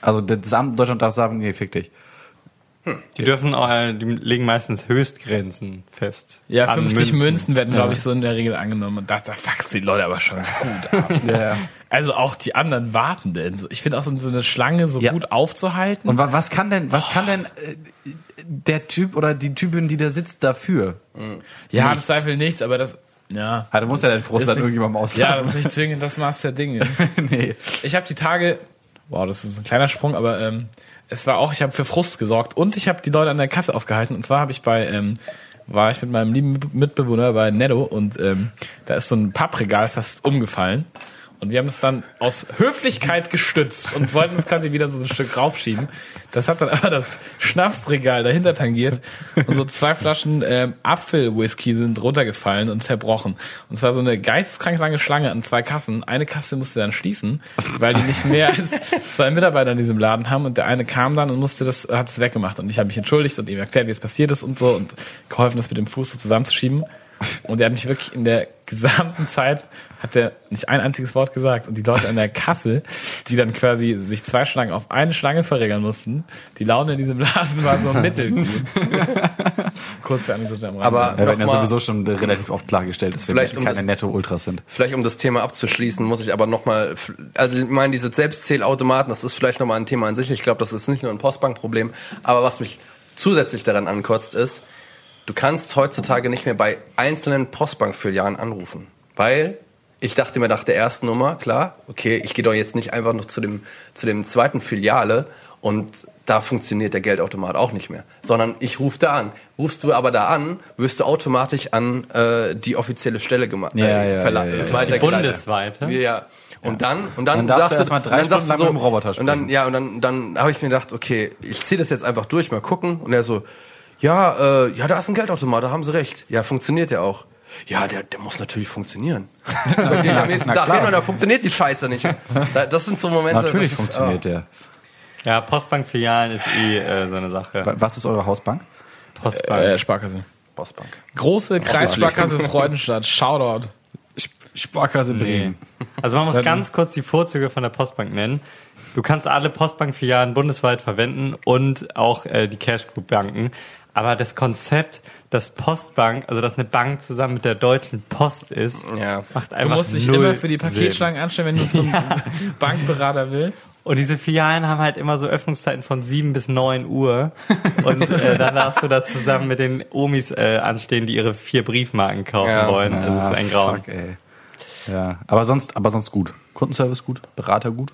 Also das Amt Deutschland darf sagen, nee, fick dich. Die dürfen, äh, die legen meistens Höchstgrenzen fest. ja, An 50 Münzen, werden, glaube ich, so in der Regel angenommen. Und da, da fuckst die Leute aber schon gut ab. Ja, *laughs* ja. Also auch die anderen Wartenden. So, Ich finde auch so so eine Schlange so Ja. gut aufzuhalten. Und wa was kann denn, was kann denn äh, der Typ oder die Typin, die da sitzt, dafür? ja, im. Zweifel nichts, aber das, ja. Ah, du musst ja deinen Frust dann irgendjemandem Ja, das auslassen. ist nicht zwingend das Maß der Dinge. *laughs* nee. Ich habe die Tage, wow, das ist ein kleiner Sprung, aber ähm, es war auch, ich habe für Frust gesorgt und ich habe die Leute an der Kasse aufgehalten. Und zwar habe ich bei, ähm, war ich mit meinem lieben Mitbewohner bei Netto und ähm, da ist so ein Pappregal fast umgefallen. Und wir haben es dann aus Höflichkeit gestützt und wollten es quasi wieder so ein Stück raufschieben. Das hat dann aber das Schnapsregal dahinter tangiert und so zwei Flaschen ähm, Apfelwhisky sind runtergefallen und zerbrochen. Und es war so eine geisteskrank lange Schlange an zwei Kassen. Eine Kasse musste dann schließen, weil die nicht mehr als zwei Mitarbeiter in diesem Laden haben und der eine kam dann und musste das, hat es weggemacht. Und ich habe mich entschuldigt und ihm erklärt, wie es passiert ist und so und geholfen, das mit dem Fuß so zusammenzuschieben. Und er hat mich wirklich in der gesamten Zeit hat er nicht ein einziges Wort gesagt. Und die Leute an der Kasse, die dann quasi sich zwei Schlangen auf eine Schlange verringern mussten, die Laune in diesem Laden war so *laughs* mittelgut. Kurze Anekdote am Rande. Aber Ja, wir werden ja sowieso schon relativ oft klargestellt, dass wir Vielleicht um keine das- Netto-Ultras sind. Vielleicht um das Thema abzuschließen, muss ich aber nochmal, also ich meine, diese Selbstzählautomaten, das ist vielleicht nochmal ein Thema an sich. Ich glaube, das ist nicht nur ein Postbankproblem. Aber was mich zusätzlich daran ankotzt, ist, du kannst heutzutage nicht mehr bei einzelnen Postbankfilialen anrufen. Weil ich dachte mir nach der ersten Nummer, klar, okay, ich gehe doch jetzt nicht einfach noch zu dem, zu dem zweiten Filiale und da funktioniert der Geldautomat auch nicht mehr. Sondern ich rufe da an. Rufst du aber da an, wirst du automatisch an äh, die offizielle Stelle gemacht. Ja, ja, ja, ja. Das ist die weitergeleitet. bundesweite? Ja. Und dann und dann, Dann darfst sagst du erst mal drei und dann sagst Stunden du lang mit dem Roboter Und dann sprechen. ja und dann dann habe ich mir gedacht, okay, ich ziehe das jetzt einfach durch, mal gucken. Und er so, ja, äh, ja, da ist ein Geldautomat, da haben Sie recht. Ja, funktioniert ja auch. Ja, der, der muss natürlich funktionieren. Gehe ich am nächsten Tag hin und da funktioniert die Scheiße nicht. Da, das sind so Momente. Natürlich das funktioniert der. Ja, Postbank-Filialen ist eh äh, so eine Sache. Wa- Was ist eure Hausbank? Postbank. Äh, Sparkasse. Postbank. Große Kreissparkasse Freudenstadt. Shoutout. Sparkasse Nee. Also man muss ganz kurz die Vorzüge von der Postbank nennen. Du kannst alle Postbank-Filialen bundesweit verwenden und auch äh, die Cash Group Banken. Aber das Konzept, dass Postbank, also dass eine Bank zusammen mit der Deutschen Post ist, Ja. macht Du einfach musst dich null immer für die Sinn. Paketschlangen anstellen, wenn du zum *laughs* Bankberater willst. Und diese Filialen haben halt immer so Öffnungszeiten von 7 bis 9 Uhr. Und äh, dann darfst du da zusammen mit den Omis äh, anstehen, die ihre vier Briefmarken kaufen Ja. wollen. Also es ist ein Grauen. Fuck, ey. Ja, aber sonst, aber sonst gut. Kundenservice gut, Berater gut.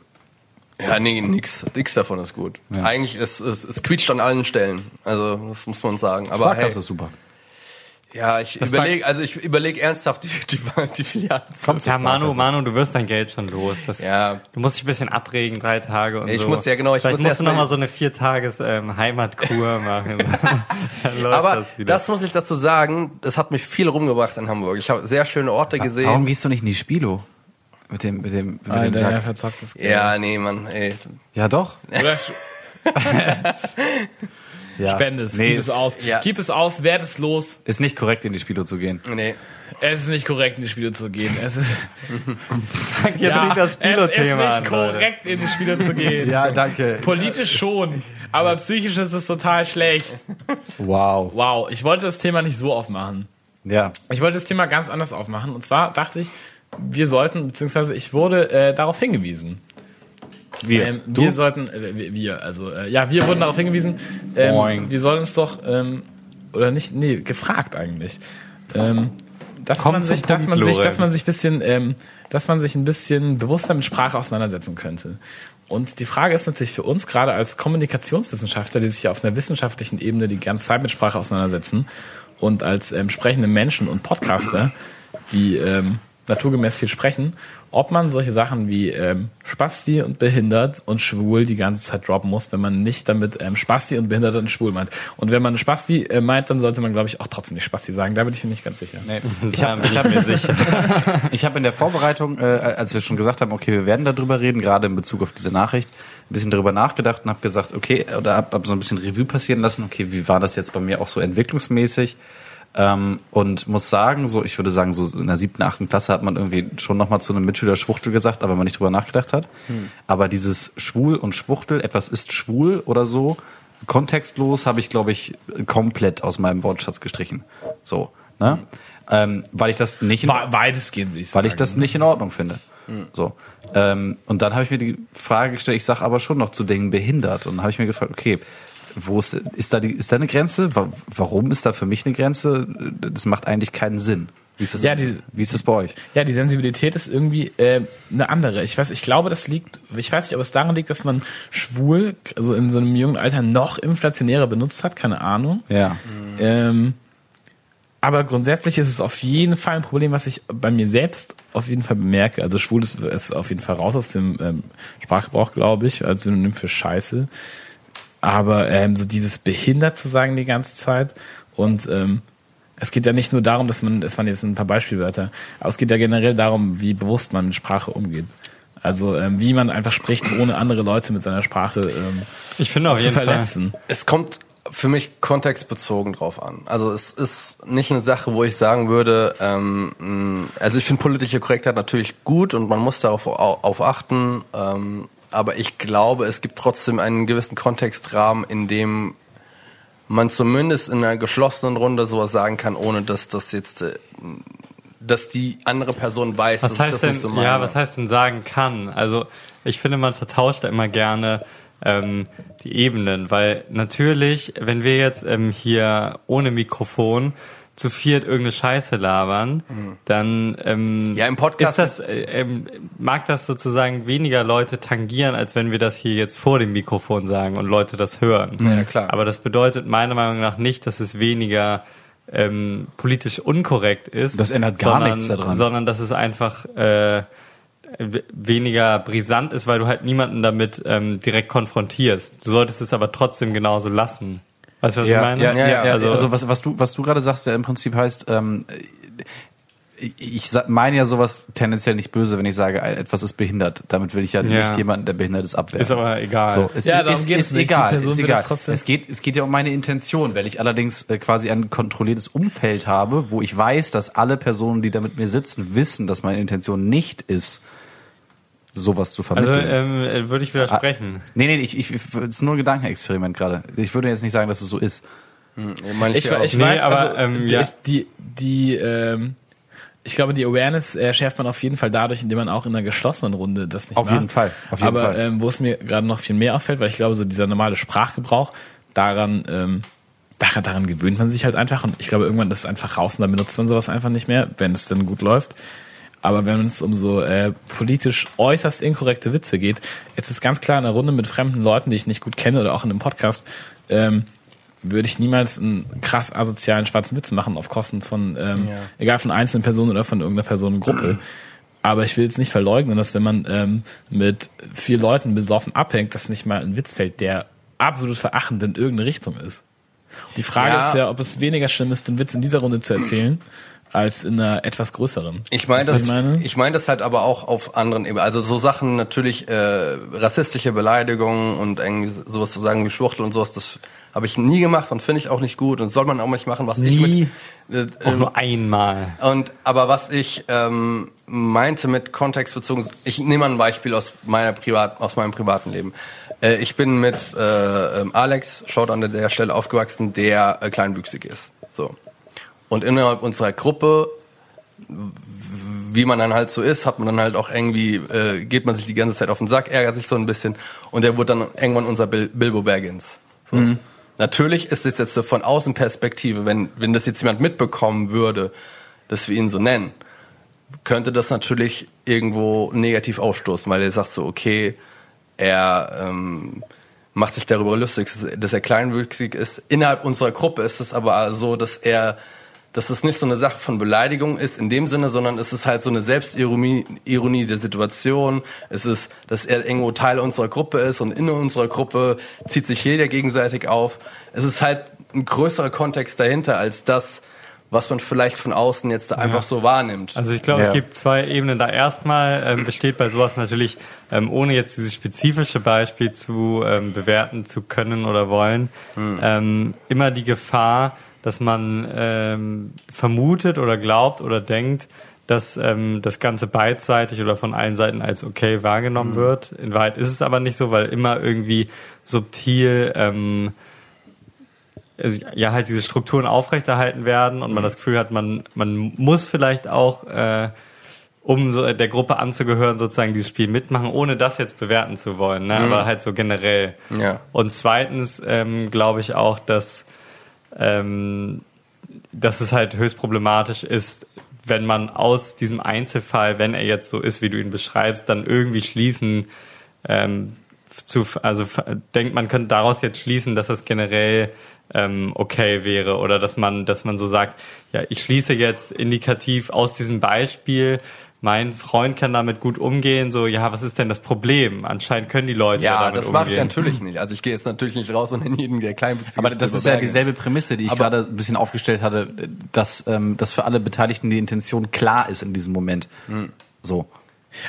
Ja, nee, nix, nix davon ist gut. Ja. Eigentlich ist es, es quietscht an allen Stellen. Also, das muss man sagen. Aber Sparkasse hey, ist super. ja, ich überlege, also ich überlege ernsthaft die, die, die Filialen zu. Kommst du Ja, Manu? Manu, du wirst dein Geld schon los. Das, Ja. Du musst dich ein bisschen abregen, drei Tage und Ich so. muss ja genau, ich Vielleicht muss musst erst du noch mal- mal so eine vier Tages ähm, Heimatkur *laughs* machen. *laughs* Aber das wieder. das muss ich dazu sagen, das hat mich viel rumgebracht in Hamburg. Ich habe sehr schöne Orte gesehen. Warum gehst du nicht in die Spilo? Mit dem, mit dem, mit dem Alter, ja, Sack. verzocktes Geld. Ja, nee, Mann, ey. Ja, doch. Ja. *laughs* Spende es, Nee, gib es aus. ja. Gib es aus, werd es los. Ist nicht korrekt, in die Spilo zu gehen. Nee. Es ist nicht korrekt, in die Spiele zu gehen. Es ist, *laughs* Jetzt nicht das es ist nicht an, Leute. korrekt, in die Spiele zu gehen. Ja, danke. Politisch schon, aber psychisch ist es total schlecht. Wow. Wow, ich wollte das Thema nicht so aufmachen. Ja. Ich wollte das Thema ganz anders aufmachen. Und zwar dachte ich, wir sollten, beziehungsweise ich wurde äh, darauf hingewiesen. Wir. Ähm, wir sollten, äh, wir- also äh, ja, wir wurden darauf hingewiesen, ähm, Moin. wir sollen uns doch, ähm, oder nicht, nee, gefragt eigentlich, ähm, dass Komm man sich, dass man sich, dass man sich bisschen, ähm, dass man sich ein bisschen bewusster mit Sprache auseinandersetzen könnte. Und die Frage ist natürlich für uns gerade als Kommunikationswissenschaftler, die sich ja auf einer wissenschaftlichen Ebene die ganze Zeit mit Sprache auseinandersetzen und als ähm, sprechende Menschen und Podcaster, die ähm, naturgemäß viel sprechen, ob man solche Sachen wie ähm, Spasti und behindert und schwul die ganze Zeit droppen muss, wenn man nicht damit ähm, Spasti und behindert und schwul meint. Und wenn man Spasti äh, meint, dann sollte man, glaube ich, auch trotzdem nicht Spasti sagen. Da bin ich mir nicht ganz sicher. Nee. Ich hab, ich hab mir sicher. *laughs* Ich habe in der Vorbereitung, äh, als wir schon gesagt haben, okay, wir werden darüber reden, gerade in Bezug auf diese Nachricht, ein bisschen darüber nachgedacht und habe gesagt, okay, oder habe hab so ein bisschen Revue passieren lassen, okay, wie war das jetzt bei mir auch so entwicklungsmäßig? Ähm, und muss sagen, so ich würde sagen, so in der siebten, achten Klasse hat man irgendwie schon nochmal zu einem Mitschüler Schwuchtel gesagt, aber man nicht drüber nachgedacht hat. Aber dieses Schwul und Schwuchtel, etwas ist schwul oder so, kontextlos habe ich, glaube ich, komplett aus meinem Wortschatz gestrichen. So, ne? Ähm, weil ich das nicht in, Weitestgehend, würde ich sagen. weil ich das nicht in Ordnung finde. So. Ähm, und dann habe ich mir die Frage gestellt, ich sage aber schon noch zu Dingen behindert. Und dann habe ich mir gefragt, okay, wo ist, ist da die, ist da eine Grenze? Wa- Warum ist da für mich eine Grenze? Das macht eigentlich keinen Sinn. Wie ist das, Ja, die- wie ist das bei euch? Ja, die Sensibilität ist irgendwie äh, eine andere. Ich weiß, ich glaube, das liegt, ich weiß nicht, ob es daran liegt, dass man schwul, also in so einem jungen Alter noch inflationärer benutzt hat, keine Ahnung. Ja. Ähm, aber grundsätzlich ist es auf jeden Fall ein Problem, was ich bei mir selbst auf jeden Fall bemerke. Also schwul ist, ist auf jeden Fall raus aus dem ähm, Sprachgebrauch, glaube ich, als Synonym für Scheiße. Aber ähm, so dieses behindert zu sagen die ganze Zeit und ähm, es geht ja nicht nur darum, dass man, es waren jetzt ein paar Beispielwörter, aber es geht ja generell darum, wie bewusst man mit Sprache umgeht. Also ähm, wie man einfach spricht, ohne andere Leute mit seiner Sprache ähm, Ich finde auf zu jeden Fall. verletzen. Es kommt für mich kontextbezogen drauf an. Also es ist nicht eine Sache, wo ich sagen würde, ähm, also ich finde politische Korrektheit natürlich gut und man muss darauf au- auf achten, ähm, aber ich glaube, es gibt trotzdem einen gewissen Kontextrahmen, in dem man zumindest in einer geschlossenen Runde sowas sagen kann, ohne dass das jetzt, äh, dass die andere Person weiß, Was dass ich heißt das denn, nicht so meine. ja, was heißt denn sagen kann? Also ich finde, man vertauscht da immer gerne ähm, die Ebenen, weil natürlich, wenn wir jetzt ähm, hier ohne Mikrofon zu viert irgendeine Scheiße labern, dann ähm, Ja, im Podcast- ist das, äh, ähm, mag das sozusagen weniger Leute tangieren, als wenn wir das hier jetzt vor dem Mikrofon sagen und Leute das hören. Ja, klar. Aber das bedeutet meiner Meinung nach nicht, dass es weniger ähm, politisch unkorrekt ist. Das ändert gar sondern, nichts daran. Sondern dass es einfach äh, weniger brisant ist, weil du halt niemanden damit ähm, direkt konfrontierst. Du solltest es aber trotzdem genauso lassen. Weißt du, was ja, ich meine? Ja, ja, ja, Ja, also, also- was, was du, was du gerade sagst, ja im Prinzip heißt, ähm, ich, meine ja sowas tendenziell nicht böse, wenn ich sage, etwas ist behindert. Damit will ich ja, Ja. nicht jemanden, der behindert ist, abwehren. Ist aber egal. So, es Ja, ist, geht ist. Die egal, ist egal. Es geht, es geht ja um meine Intention. Wenn ich allerdings äh, quasi ein kontrolliertes Umfeld habe, wo ich weiß, dass alle Personen, die da mit mir sitzen, wissen, dass meine Intention nicht ist, sowas zu Also vermitteln. ähm, äh, würde ich widersprechen. nee, nee, ich, ich, ich, es ist nur ein Gedankenexperiment gerade. Ich würde jetzt nicht sagen, dass es so ist. Meine Ich, ich Nee, weiß, aber, also, ähm, die, ja. die, die ähm, ich glaube, die Awareness äh, schärft man auf jeden Fall dadurch, indem man auch in einer geschlossenen Runde das nicht Auf macht. jeden Fall, auf jeden Aber Fall. Ähm, wo es mir gerade noch viel mehr auffällt, weil ich glaube, so dieser normale Sprachgebrauch, daran, ähm, daran, daran gewöhnt man sich halt einfach und ich glaube, irgendwann ist es einfach raus und dann benutzt man sowas einfach nicht mehr, wenn es dann gut läuft. Aber wenn es um so äh, politisch äußerst inkorrekte Witze geht, jetzt ist ganz klar in einer Runde mit fremden Leuten, die ich nicht gut kenne oder auch in einem Podcast, ähm, würde ich niemals einen krass asozialen schwarzen Witz machen auf Kosten von, ähm, egal von einzelnen Personen oder von irgendeiner Personengruppe. Aber ich will jetzt nicht verleugnen, dass wenn man ähm, mit vier Leuten besoffen abhängt, dass nicht mal ein Witz fällt, der absolut verachtend in irgendeine Richtung ist. Die Frage Ja. ist ja, ob es weniger schlimm ist, den Witz in dieser Runde zu erzählen, als in einer etwas größeren. Ich meine das, ich meine? ich meine das halt aber auch auf anderen Ebenen. Also so Sachen natürlich äh, rassistische Beleidigungen und irgendwie sowas zu sagen wie Schwuchtel und sowas, das habe ich nie gemacht und finde ich auch nicht gut und soll man auch nicht machen, was ich Nie. mit äh, Auch ähm, nur einmal. und aber was ich ähm, meinte mit kontextbezogen, ich nehme mal ein Beispiel aus meiner privat aus meinem privaten Leben. Äh, ich bin mit äh, ähm, Alex, schaut an der Stelle aufgewachsen, der äh, kleinwüchsig ist. Und innerhalb unserer Gruppe, wie man dann halt so ist, hat man dann halt auch irgendwie äh, geht man sich die ganze Zeit auf den Sack, ärgert sich so ein bisschen und der wurde dann irgendwann unser Bil Bilbo Baggins. So. Natürlich ist es jetzt so von Außenperspektive, wenn, wenn das jetzt jemand mitbekommen würde, dass wir ihn so nennen, könnte das natürlich irgendwo negativ ausstoßen, weil er sagt so, okay, er ähm, macht sich darüber lustig, dass er kleinwüchsig ist. Innerhalb unserer Gruppe ist es aber so, dass er, dass es nicht so eine Sache von Beleidigung ist in dem Sinne, sondern es ist halt so eine Selbstironie Ironie der Situation. Es ist, dass er irgendwo Teil unserer Gruppe ist und in unserer Gruppe zieht sich jeder gegenseitig auf. Es ist halt ein größerer Kontext dahinter als das, was man vielleicht von außen jetzt da einfach so wahrnimmt. Also ich glaube, Ja. es gibt zwei Ebenen. Da erstmal ähm, besteht bei sowas natürlich, ähm, ohne jetzt dieses spezifische Beispiel zu ähm, bewerten zu können oder wollen, ähm, immer die Gefahr, dass man ähm, vermutet oder glaubt oder denkt, dass ähm, das Ganze beidseitig oder von allen Seiten als okay wahrgenommen wird. In Wahrheit ist es aber nicht so, weil immer irgendwie subtil ähm, also, ja halt diese Strukturen aufrechterhalten werden und man das Gefühl hat, man man muss vielleicht auch äh, um so der Gruppe anzugehören sozusagen dieses Spiel mitmachen, ohne das jetzt bewerten zu wollen, ne? aber halt so generell. Ja. Und zweitens ähm, glaube ich auch, dass ähm, dass es halt höchst problematisch ist, wenn man aus diesem Einzelfall, wenn er jetzt so ist, wie du ihn beschreibst, dann irgendwie schließen ähm, zu, also denkt man könnte daraus jetzt schließen, dass es generell ähm, okay wäre oder dass man, dass man so sagt, ja, ich schließe jetzt indikativ aus diesem Beispiel, mein Freund kann damit gut umgehen, so, ja, was ist denn das Problem? Anscheinend können die Leute ja, Ja, damit das mache ich umgehen. natürlich nicht. Also ich gehe jetzt natürlich nicht raus und in jeden, der kleinwüchsig Aber das ist ja dieselbe Prämisse, die ich Aber- gerade ein bisschen aufgestellt hatte, dass, ähm, dass für alle Beteiligten die Intention klar ist in diesem Moment. So.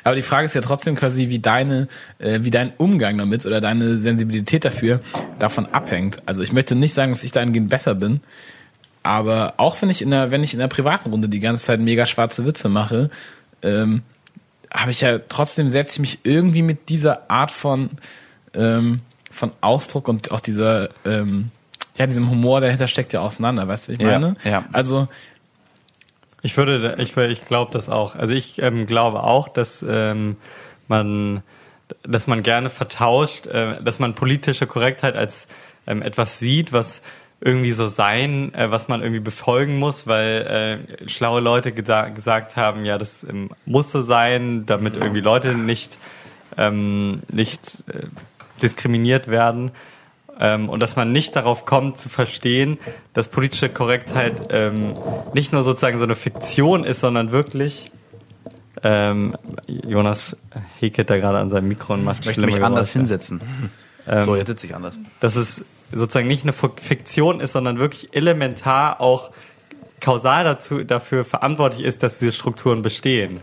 Aber die Frage ist ja trotzdem quasi, wie deine, äh, wie dein Umgang damit oder deine Sensibilität dafür davon abhängt. Also ich möchte nicht sagen, dass ich dahingehend besser bin, aber auch wenn ich in der, wenn ich in der privaten Runde die ganze Zeit mega schwarze Witze mache, ähm, habe ich ja trotzdem setze ich mich irgendwie mit dieser Art von ähm, von Ausdruck und auch dieser ähm, ja diesem Humor dahinter steckt ja auseinander, weißt du, wie ich Ja, meine? ja. Also Ich würde, ich, ich glaube das auch. Also ich ähm, glaube auch, dass ähm, man, dass man gerne vertauscht, äh, dass man politische Korrektheit als ähm, etwas sieht, was irgendwie so sein, äh, was man irgendwie befolgen muss, weil äh, schlaue Leute gesa gesagt haben, ja, das ähm, muss so sein, damit irgendwie Leute nicht ähm, nicht äh, diskriminiert werden ähm, und dass man nicht darauf kommt zu verstehen, dass politische Korrektheit ähm, nicht nur sozusagen so eine Fiktion ist, sondern wirklich ähm, Jonas häkelt da gerade an seinem Mikro und macht Ich möchte mich anders Geräusche. hinsetzen. So, jetzt sitze ich anders. Dass es sozusagen nicht eine Fiktion ist, sondern wirklich elementar auch kausal dazu, dafür verantwortlich ist, dass diese Strukturen bestehen.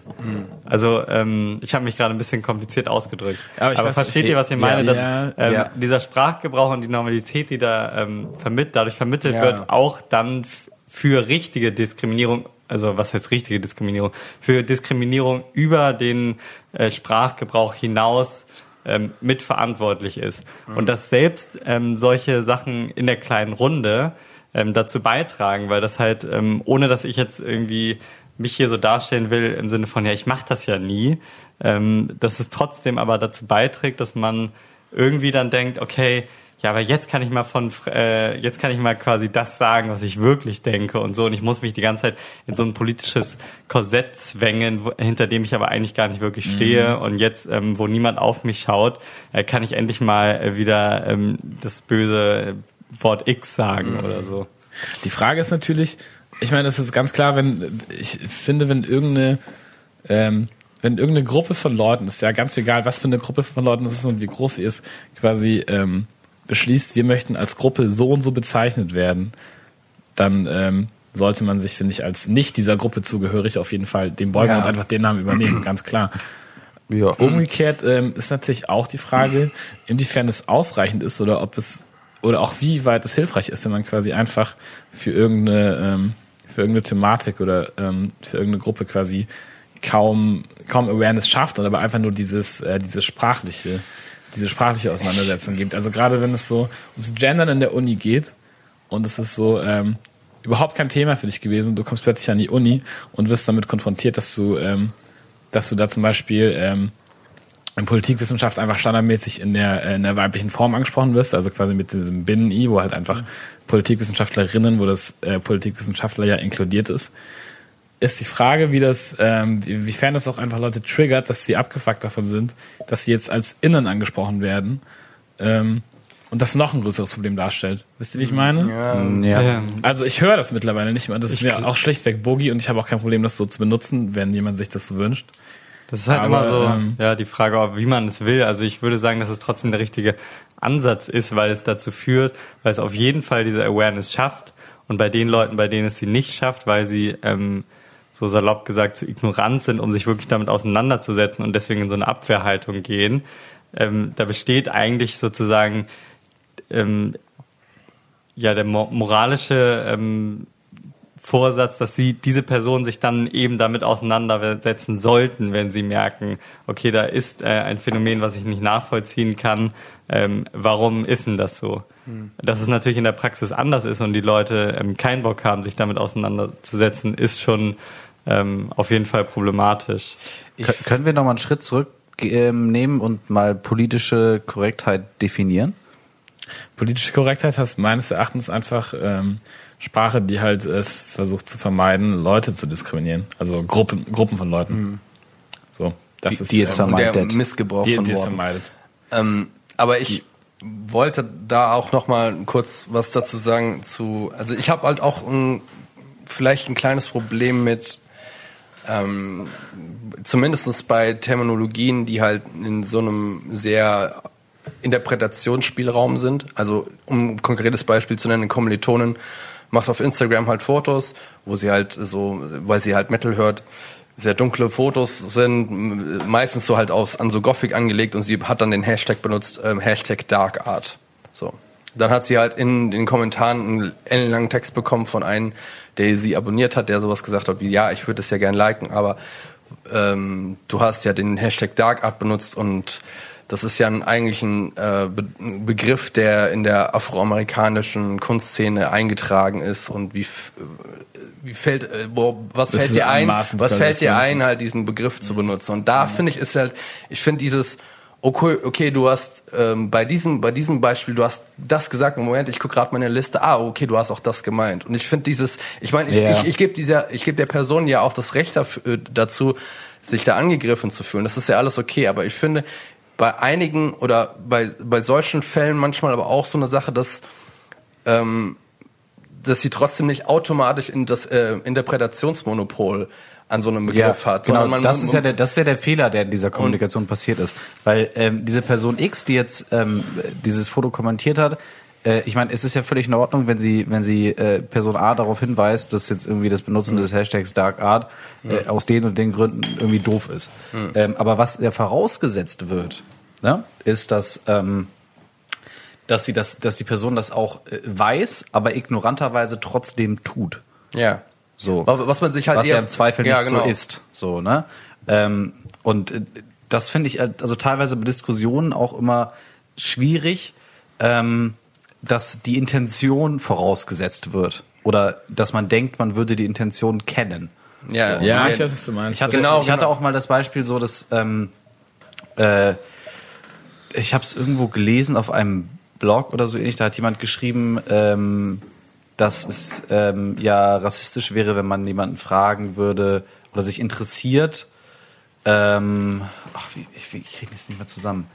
Also ähm, ich habe mich gerade ein bisschen kompliziert ausgedrückt. Aber ich weiß, versteht ich- ihr, was ich meine? ja, dass ja, ähm, ja. dieser Sprachgebrauch und die Normalität, die da ähm, vermitt, dadurch vermittelt wird, auch dann für richtige Diskriminierung, also was heißt richtige Diskriminierung, für Diskriminierung über den äh, Sprachgebrauch hinaus ähm, mitverantwortlich ist. Und dass selbst ähm, solche Sachen in der kleinen Runde ähm, dazu beitragen, weil das halt, ähm, ohne dass ich jetzt irgendwie mich hier so darstellen will, im Sinne von, ja, ich mache das ja nie, ähm, dass es trotzdem aber dazu beiträgt, dass man irgendwie dann denkt, okay, ja, aber jetzt kann ich mal von, äh, jetzt kann ich mal quasi das sagen, was ich wirklich denke und so. Und ich muss mich die ganze Zeit in so ein politisches Korsett zwängen, wo, hinter dem ich aber eigentlich gar nicht wirklich stehe. Und jetzt, ähm, wo niemand auf mich schaut, äh, kann ich endlich mal äh, wieder ähm, das böse Wort X sagen oder so. Die Frage ist natürlich, ich meine, es ist ganz klar, wenn ich finde, wenn irgendeine ähm, wenn irgendeine Gruppe von Leuten, ist ja ganz egal, was für eine Gruppe von Leuten es ist und wie groß sie ist, quasi ähm, beschließt, wir möchten als Gruppe so und so bezeichnet werden, dann ähm, sollte man sich, finde ich, als nicht dieser Gruppe zugehörig auf jeden Fall dem beugen Ja. und einfach den Namen übernehmen, ganz klar. Ja. Umgekehrt ähm, ist natürlich auch die Frage, inwiefern es ausreichend ist oder ob es oder auch wie weit es hilfreich ist, wenn man quasi einfach für irgendeine ähm, für irgendeine Thematik oder ähm, für irgendeine Gruppe quasi kaum kaum Awareness schafft und aber einfach nur dieses äh, dieses sprachliche diese sprachliche Auseinandersetzung gibt. Also gerade wenn es so ums Gendern in der Uni geht und es ist so ähm, überhaupt kein Thema für dich gewesen und du kommst plötzlich an die Uni und wirst damit konfrontiert, dass du ähm, dass du da zum Beispiel ähm, in Politikwissenschaft einfach standardmäßig in der, äh, in der weiblichen Form angesprochen wirst, also quasi mit diesem Binnen-I, wo halt einfach Politikwissenschaftlerinnen, wo das äh, Politikwissenschaftler ja inkludiert ist, ist die Frage, wie das, ähm, wie- wiefern das auch einfach Leute triggert, dass sie abgefuckt davon sind, dass sie jetzt als Innen angesprochen werden ähm, und das noch ein größeres Problem darstellt. Wisst ihr, wie ich meine? Ja. Ja. Also ich höre das mittlerweile nicht mehr. Das ist mir auch schlichtweg Boogie und ich habe auch kein Problem, das so zu benutzen, wenn jemand sich das so wünscht. Das ist halt Aber, immer so, ähm, ja, die Frage, ob, wie man es will. Also ich würde sagen, dass es trotzdem der richtige Ansatz ist, weil es dazu führt, weil es auf jeden Fall diese Awareness schafft und bei den Leuten, bei denen es sie nicht schafft, weil sie ähm, so salopp gesagt zu ignorant sind, um sich wirklich damit auseinanderzusetzen und deswegen in so eine Abwehrhaltung gehen, ähm, da besteht eigentlich sozusagen ähm, ja der mo moralische ähm, Vorsatz, dass sie diese Person sich dann eben damit auseinandersetzen sollten, wenn sie merken, okay, da ist äh, ein Phänomen, was ich nicht nachvollziehen kann. Ähm, warum ist denn das so? Dass es natürlich in der Praxis anders ist und die Leute ähm, keinen Bock haben, sich damit auseinanderzusetzen, ist schon ähm, auf jeden Fall problematisch. Kö- Können wir noch mal einen Schritt zurück ähm, und mal politische Korrektheit definieren? Politische Korrektheit heißt meines Erachtens einfach ähm, Sprache, die halt es versucht zu vermeiden, Leute zu diskriminieren. Also Gruppen, Gruppen von Leuten. So, das Die- ist die es ähm, Und der Vermeidet. Missgebrauch die, von die es Worten. vermeidet. Ähm, aber ich wollte da auch noch mal kurz was dazu sagen zu. Also ich habe halt auch ein, vielleicht ein kleines Problem mit ähm, zumindestens bei Terminologien, die halt in so einem sehr Interpretationsspielraum sind. Also um ein konkretes Beispiel zu nennen, eine Kommilitonin macht auf Instagram halt Fotos, wo sie halt so, weil sie halt Metal hört, sehr dunkle Fotos sind, meistens so halt aus an so Gothic angelegt und sie hat dann den Hashtag benutzt, ähm, Hashtag Dark Art. So. Dann hat sie halt in den Kommentaren einen ellenlangen Text bekommen von einem, der sie abonniert hat, der sowas gesagt hat wie, ja, ich würde es ja gern liken, aber ähm, du hast ja den Hashtag Dark Art benutzt und das ist ja ein, eigentlich ein äh, Be Begriff, der in der afroamerikanischen Kunstszene eingetragen ist und wie wie fällt äh, wo, was Das fällt dir ein? Was fällt dir ein halt diesen Begriff zu benutzen? Und da finde ich ist halt ich finde dieses okay okay du hast ähm, bei diesem bei diesem Beispiel du hast das gesagt Moment ich gucke gerade meine Liste. Ah okay du hast auch das gemeint. Und ich finde dieses ich meine ich, Ja. ich, ich gebe dieser ich gebe der Person ja auch das Recht dafür, äh, dazu sich da angegriffen zu fühlen. Das ist ja alles okay. Aber ich finde bei einigen oder bei bei solchen Fällen manchmal aber auch so eine Sache dass ähm, dass sie trotzdem nicht automatisch in das äh, Interpretationsmonopol an so einem Begriff hat. genau, man- das ist ja der, das ist ja der Fehler, der in dieser Kommunikation passiert ist, weil ähm, diese Person X, die jetzt ähm, dieses Foto kommentiert hat, äh, ich meine, es ist ja völlig in Ordnung, wenn sie, wenn sie äh, Person A darauf hinweist, dass jetzt irgendwie das Benutzen des Hashtags Dark Art äh, aus den und den Gründen irgendwie doof ist. Ähm, aber was ja vorausgesetzt wird, ne, ist, dass ähm, dass sie das, dass die Person das auch äh, weiß, aber ignoranterweise trotzdem tut. Ja. So. Was man sich halt was ja eher- im Zweifel Ja, nicht genau. so ist. So, ne? Ähm, und äh, das finde ich äh, also teilweise bei Diskussionen auch immer schwierig, ähm, dass die Intention vorausgesetzt wird. Oder dass man denkt, man würde die Intention kennen. Ja, Ja, Nein. ich weiß, was du meinst. Ich hatte, Genau, ich hatte genau. auch mal das Beispiel so, dass ähm, äh, ich habe es irgendwo gelesen auf einem Blog oder so ähnlich. Da hat jemand geschrieben, ähm, dass es ähm, ja rassistisch wäre, wenn man jemanden fragen würde oder sich interessiert. Ähm, ach, wie, ich, ich kriege das nicht mehr zusammen.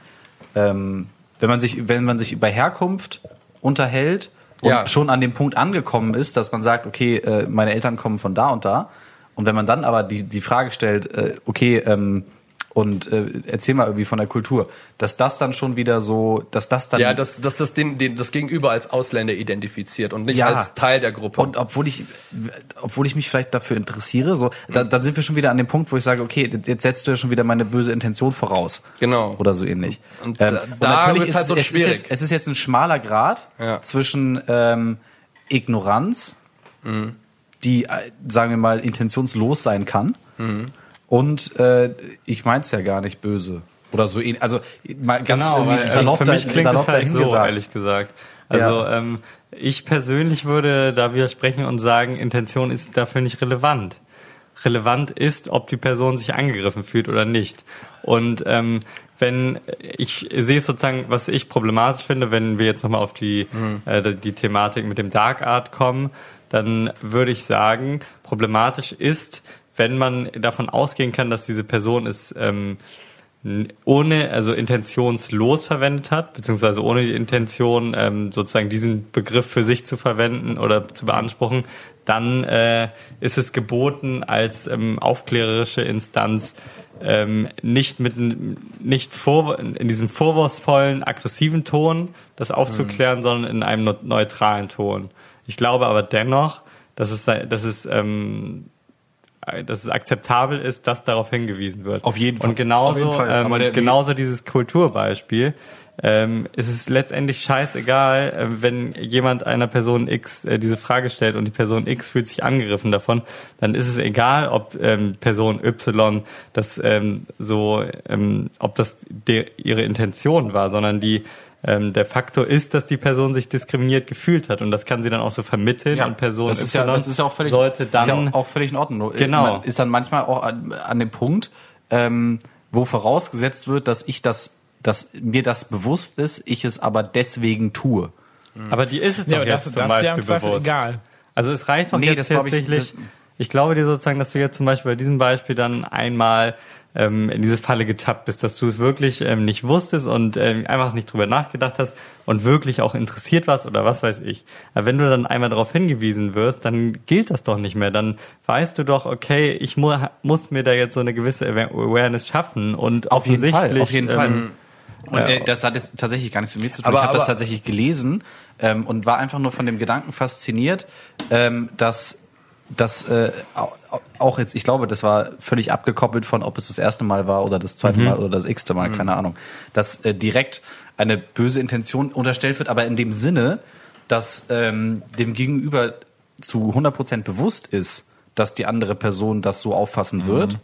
Ähm, wenn man sich, wenn man sich über Herkunft unterhält und Ja. schon an dem Punkt angekommen ist, dass man sagt, okay, äh, meine Eltern kommen von da und da. Und wenn man dann aber die, die Frage stellt, äh, okay, ähm, und äh, erzähl mal irgendwie von der Kultur, dass das dann schon wieder so, dass das dann Ja, dass, dass das den, den, das Gegenüber als Ausländer identifiziert und nicht Ja. als Teil der Gruppe. Und obwohl ich, obwohl ich mich vielleicht dafür interessiere, so, da, dann sind wir schon wieder an dem Punkt, wo ich sage, okay, jetzt setzt du ja schon wieder meine böse Intention voraus. Genau. Oder so ähnlich. Und da- da wird's halt so es, schwierig. Ist jetzt, es ist jetzt ein schmaler Grad Ja. zwischen ähm, Ignoranz, Mhm. die, äh, sagen wir mal, intentionslos sein kann, Mhm. Und äh, ich mein's ja gar nicht böse. Oder so ähnlich. Also mal ganz Genau, weil, äh, salopp für mich klingt es halt so, dahingesagt. ehrlich gesagt. Also Ja. ähm, ich persönlich würde da widersprechen und sagen, Intention ist dafür nicht relevant. Relevant ist, ob die Person sich angegriffen fühlt oder nicht. Und ähm, wenn ich sehe es sozusagen, was ich problematisch finde, wenn wir jetzt nochmal auf die, äh, die- die Thematik mit dem Dark Art kommen, dann würde ich sagen, problematisch ist, wenn man davon ausgehen kann, dass diese Person es ähm, ohne, also intentionslos verwendet hat, beziehungsweise ohne die Intention, ähm, sozusagen diesen Begriff für sich zu verwenden oder zu beanspruchen, dann äh, ist es geboten, als ähm, aufklärerische Instanz ähm, nicht mit nicht vor, in diesem vorwurfsvollen, aggressiven Ton das aufzuklären, sondern in einem neu- neutralen Ton. Ich glaube aber dennoch, dass es, dass es ähm, dass es akzeptabel ist, dass darauf hingewiesen wird. Auf jeden Fall. Und genauso, Auf jeden Fall. Ähm, Aber der- genauso dieses Kulturbeispiel. Ähm, es ist letztendlich scheißegal, äh, wenn jemand einer Person X äh, diese Frage stellt und die Person X fühlt sich angegriffen davon, dann ist es egal, ob ähm, Person Y das ähm, so, ähm, ob das ihre Intention war, sondern die ähm, der Faktor ist, dass die Person sich diskriminiert gefühlt hat und das kann sie dann auch so vermitteln und Person das ist ja, das ist ja auch völlig, sollte dann ist ja auch, auch völlig in Ordnung. Nur, Genau. Man ist dann manchmal auch an, an dem Punkt, ähm, wo vorausgesetzt wird, dass ich das, dass mir das bewusst ist, ich es aber deswegen tue. Aber die ist es Ja, doch aber jetzt das- zum das ist ja im Beispiel Zweifel bewusst. egal. Also es reicht doch Nee, jetzt ich- tatsächlich. das- Ich, glaube dir sozusagen, dass du jetzt zum Beispiel bei diesem Beispiel dann einmal ähm, in diese Falle getappt bist, dass du es wirklich ähm, nicht wusstest und ähm, einfach nicht drüber nachgedacht hast und wirklich auch interessiert warst oder was weiß ich. Aber wenn du dann einmal darauf hingewiesen wirst, dann gilt das doch nicht mehr. Dann weißt du doch, okay, ich mu muss mir da jetzt so eine gewisse Awa- Awareness schaffen und Auf jeden Fall, offensichtlich, auf jeden Fall. ähm, Und Ja. äh, das hat jetzt tatsächlich gar nichts mit mir zu tun. Aber- ich habe das tatsächlich gelesen ähm, und war einfach nur von dem Gedanken fasziniert, ähm, dass das äh, au- au- auch jetzt, ich glaube, das war völlig abgekoppelt von, ob es das erste Mal war oder das zweite Mal oder das x-te Mal, keine Ahnung, dass äh, direkt eine böse Intention unterstellt wird, aber in dem Sinne, dass ähm, dem Gegenüber zu 100% bewusst ist, dass die andere Person das so auffassen wird,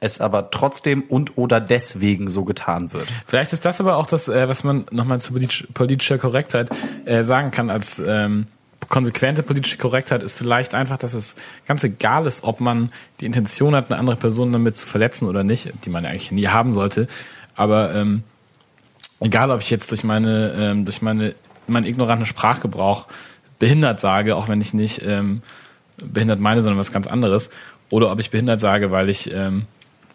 es aber trotzdem und oder deswegen so getan wird. Vielleicht ist das aber auch das, äh, was man nochmal zu politisch, politischer Korrektheit äh, sagen kann als ähm, konsequente politische Korrektheit ist vielleicht einfach, dass es ganz egal ist, ob man die Intention hat, eine andere Person damit zu verletzen oder nicht, die man ja eigentlich nie haben sollte. Aber ähm, egal, ob ich jetzt durch meine ähm, durch meine meinen ignoranten Sprachgebrauch behindert sage, auch wenn ich nicht ähm, behindert meine, sondern was ganz anderes, oder ob ich behindert sage, weil ich ähm,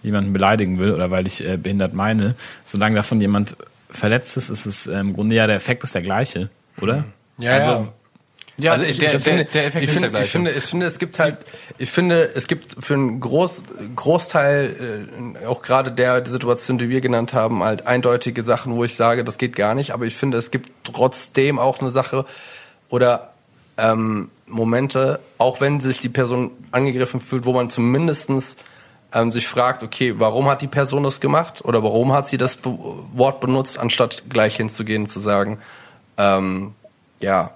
jemanden beleidigen will oder weil ich äh, behindert meine, solange davon jemand verletzt ist, ist es ähm, im Grunde ja der Effekt ist der gleiche, oder? Ja, also, ja. Ja, also ich, der- ich, der- finde, der Effekt ich, ist finde, der gleiche. ich finde, ich finde, es gibt halt, ich finde, es gibt für einen Groß, Großteil, äh, auch gerade der Situation, die wir genannt haben, halt eindeutige Sachen, wo ich sage, das geht gar nicht. Aber ich finde, es gibt trotzdem auch eine Sache oder ähm, Momente, auch wenn sich die Person angegriffen fühlt, wo man zumindestens ähm, sich fragt, okay, warum hat die Person das gemacht oder warum hat sie das Wort benutzt, anstatt gleich hinzugehen und zu sagen, ähm, ja,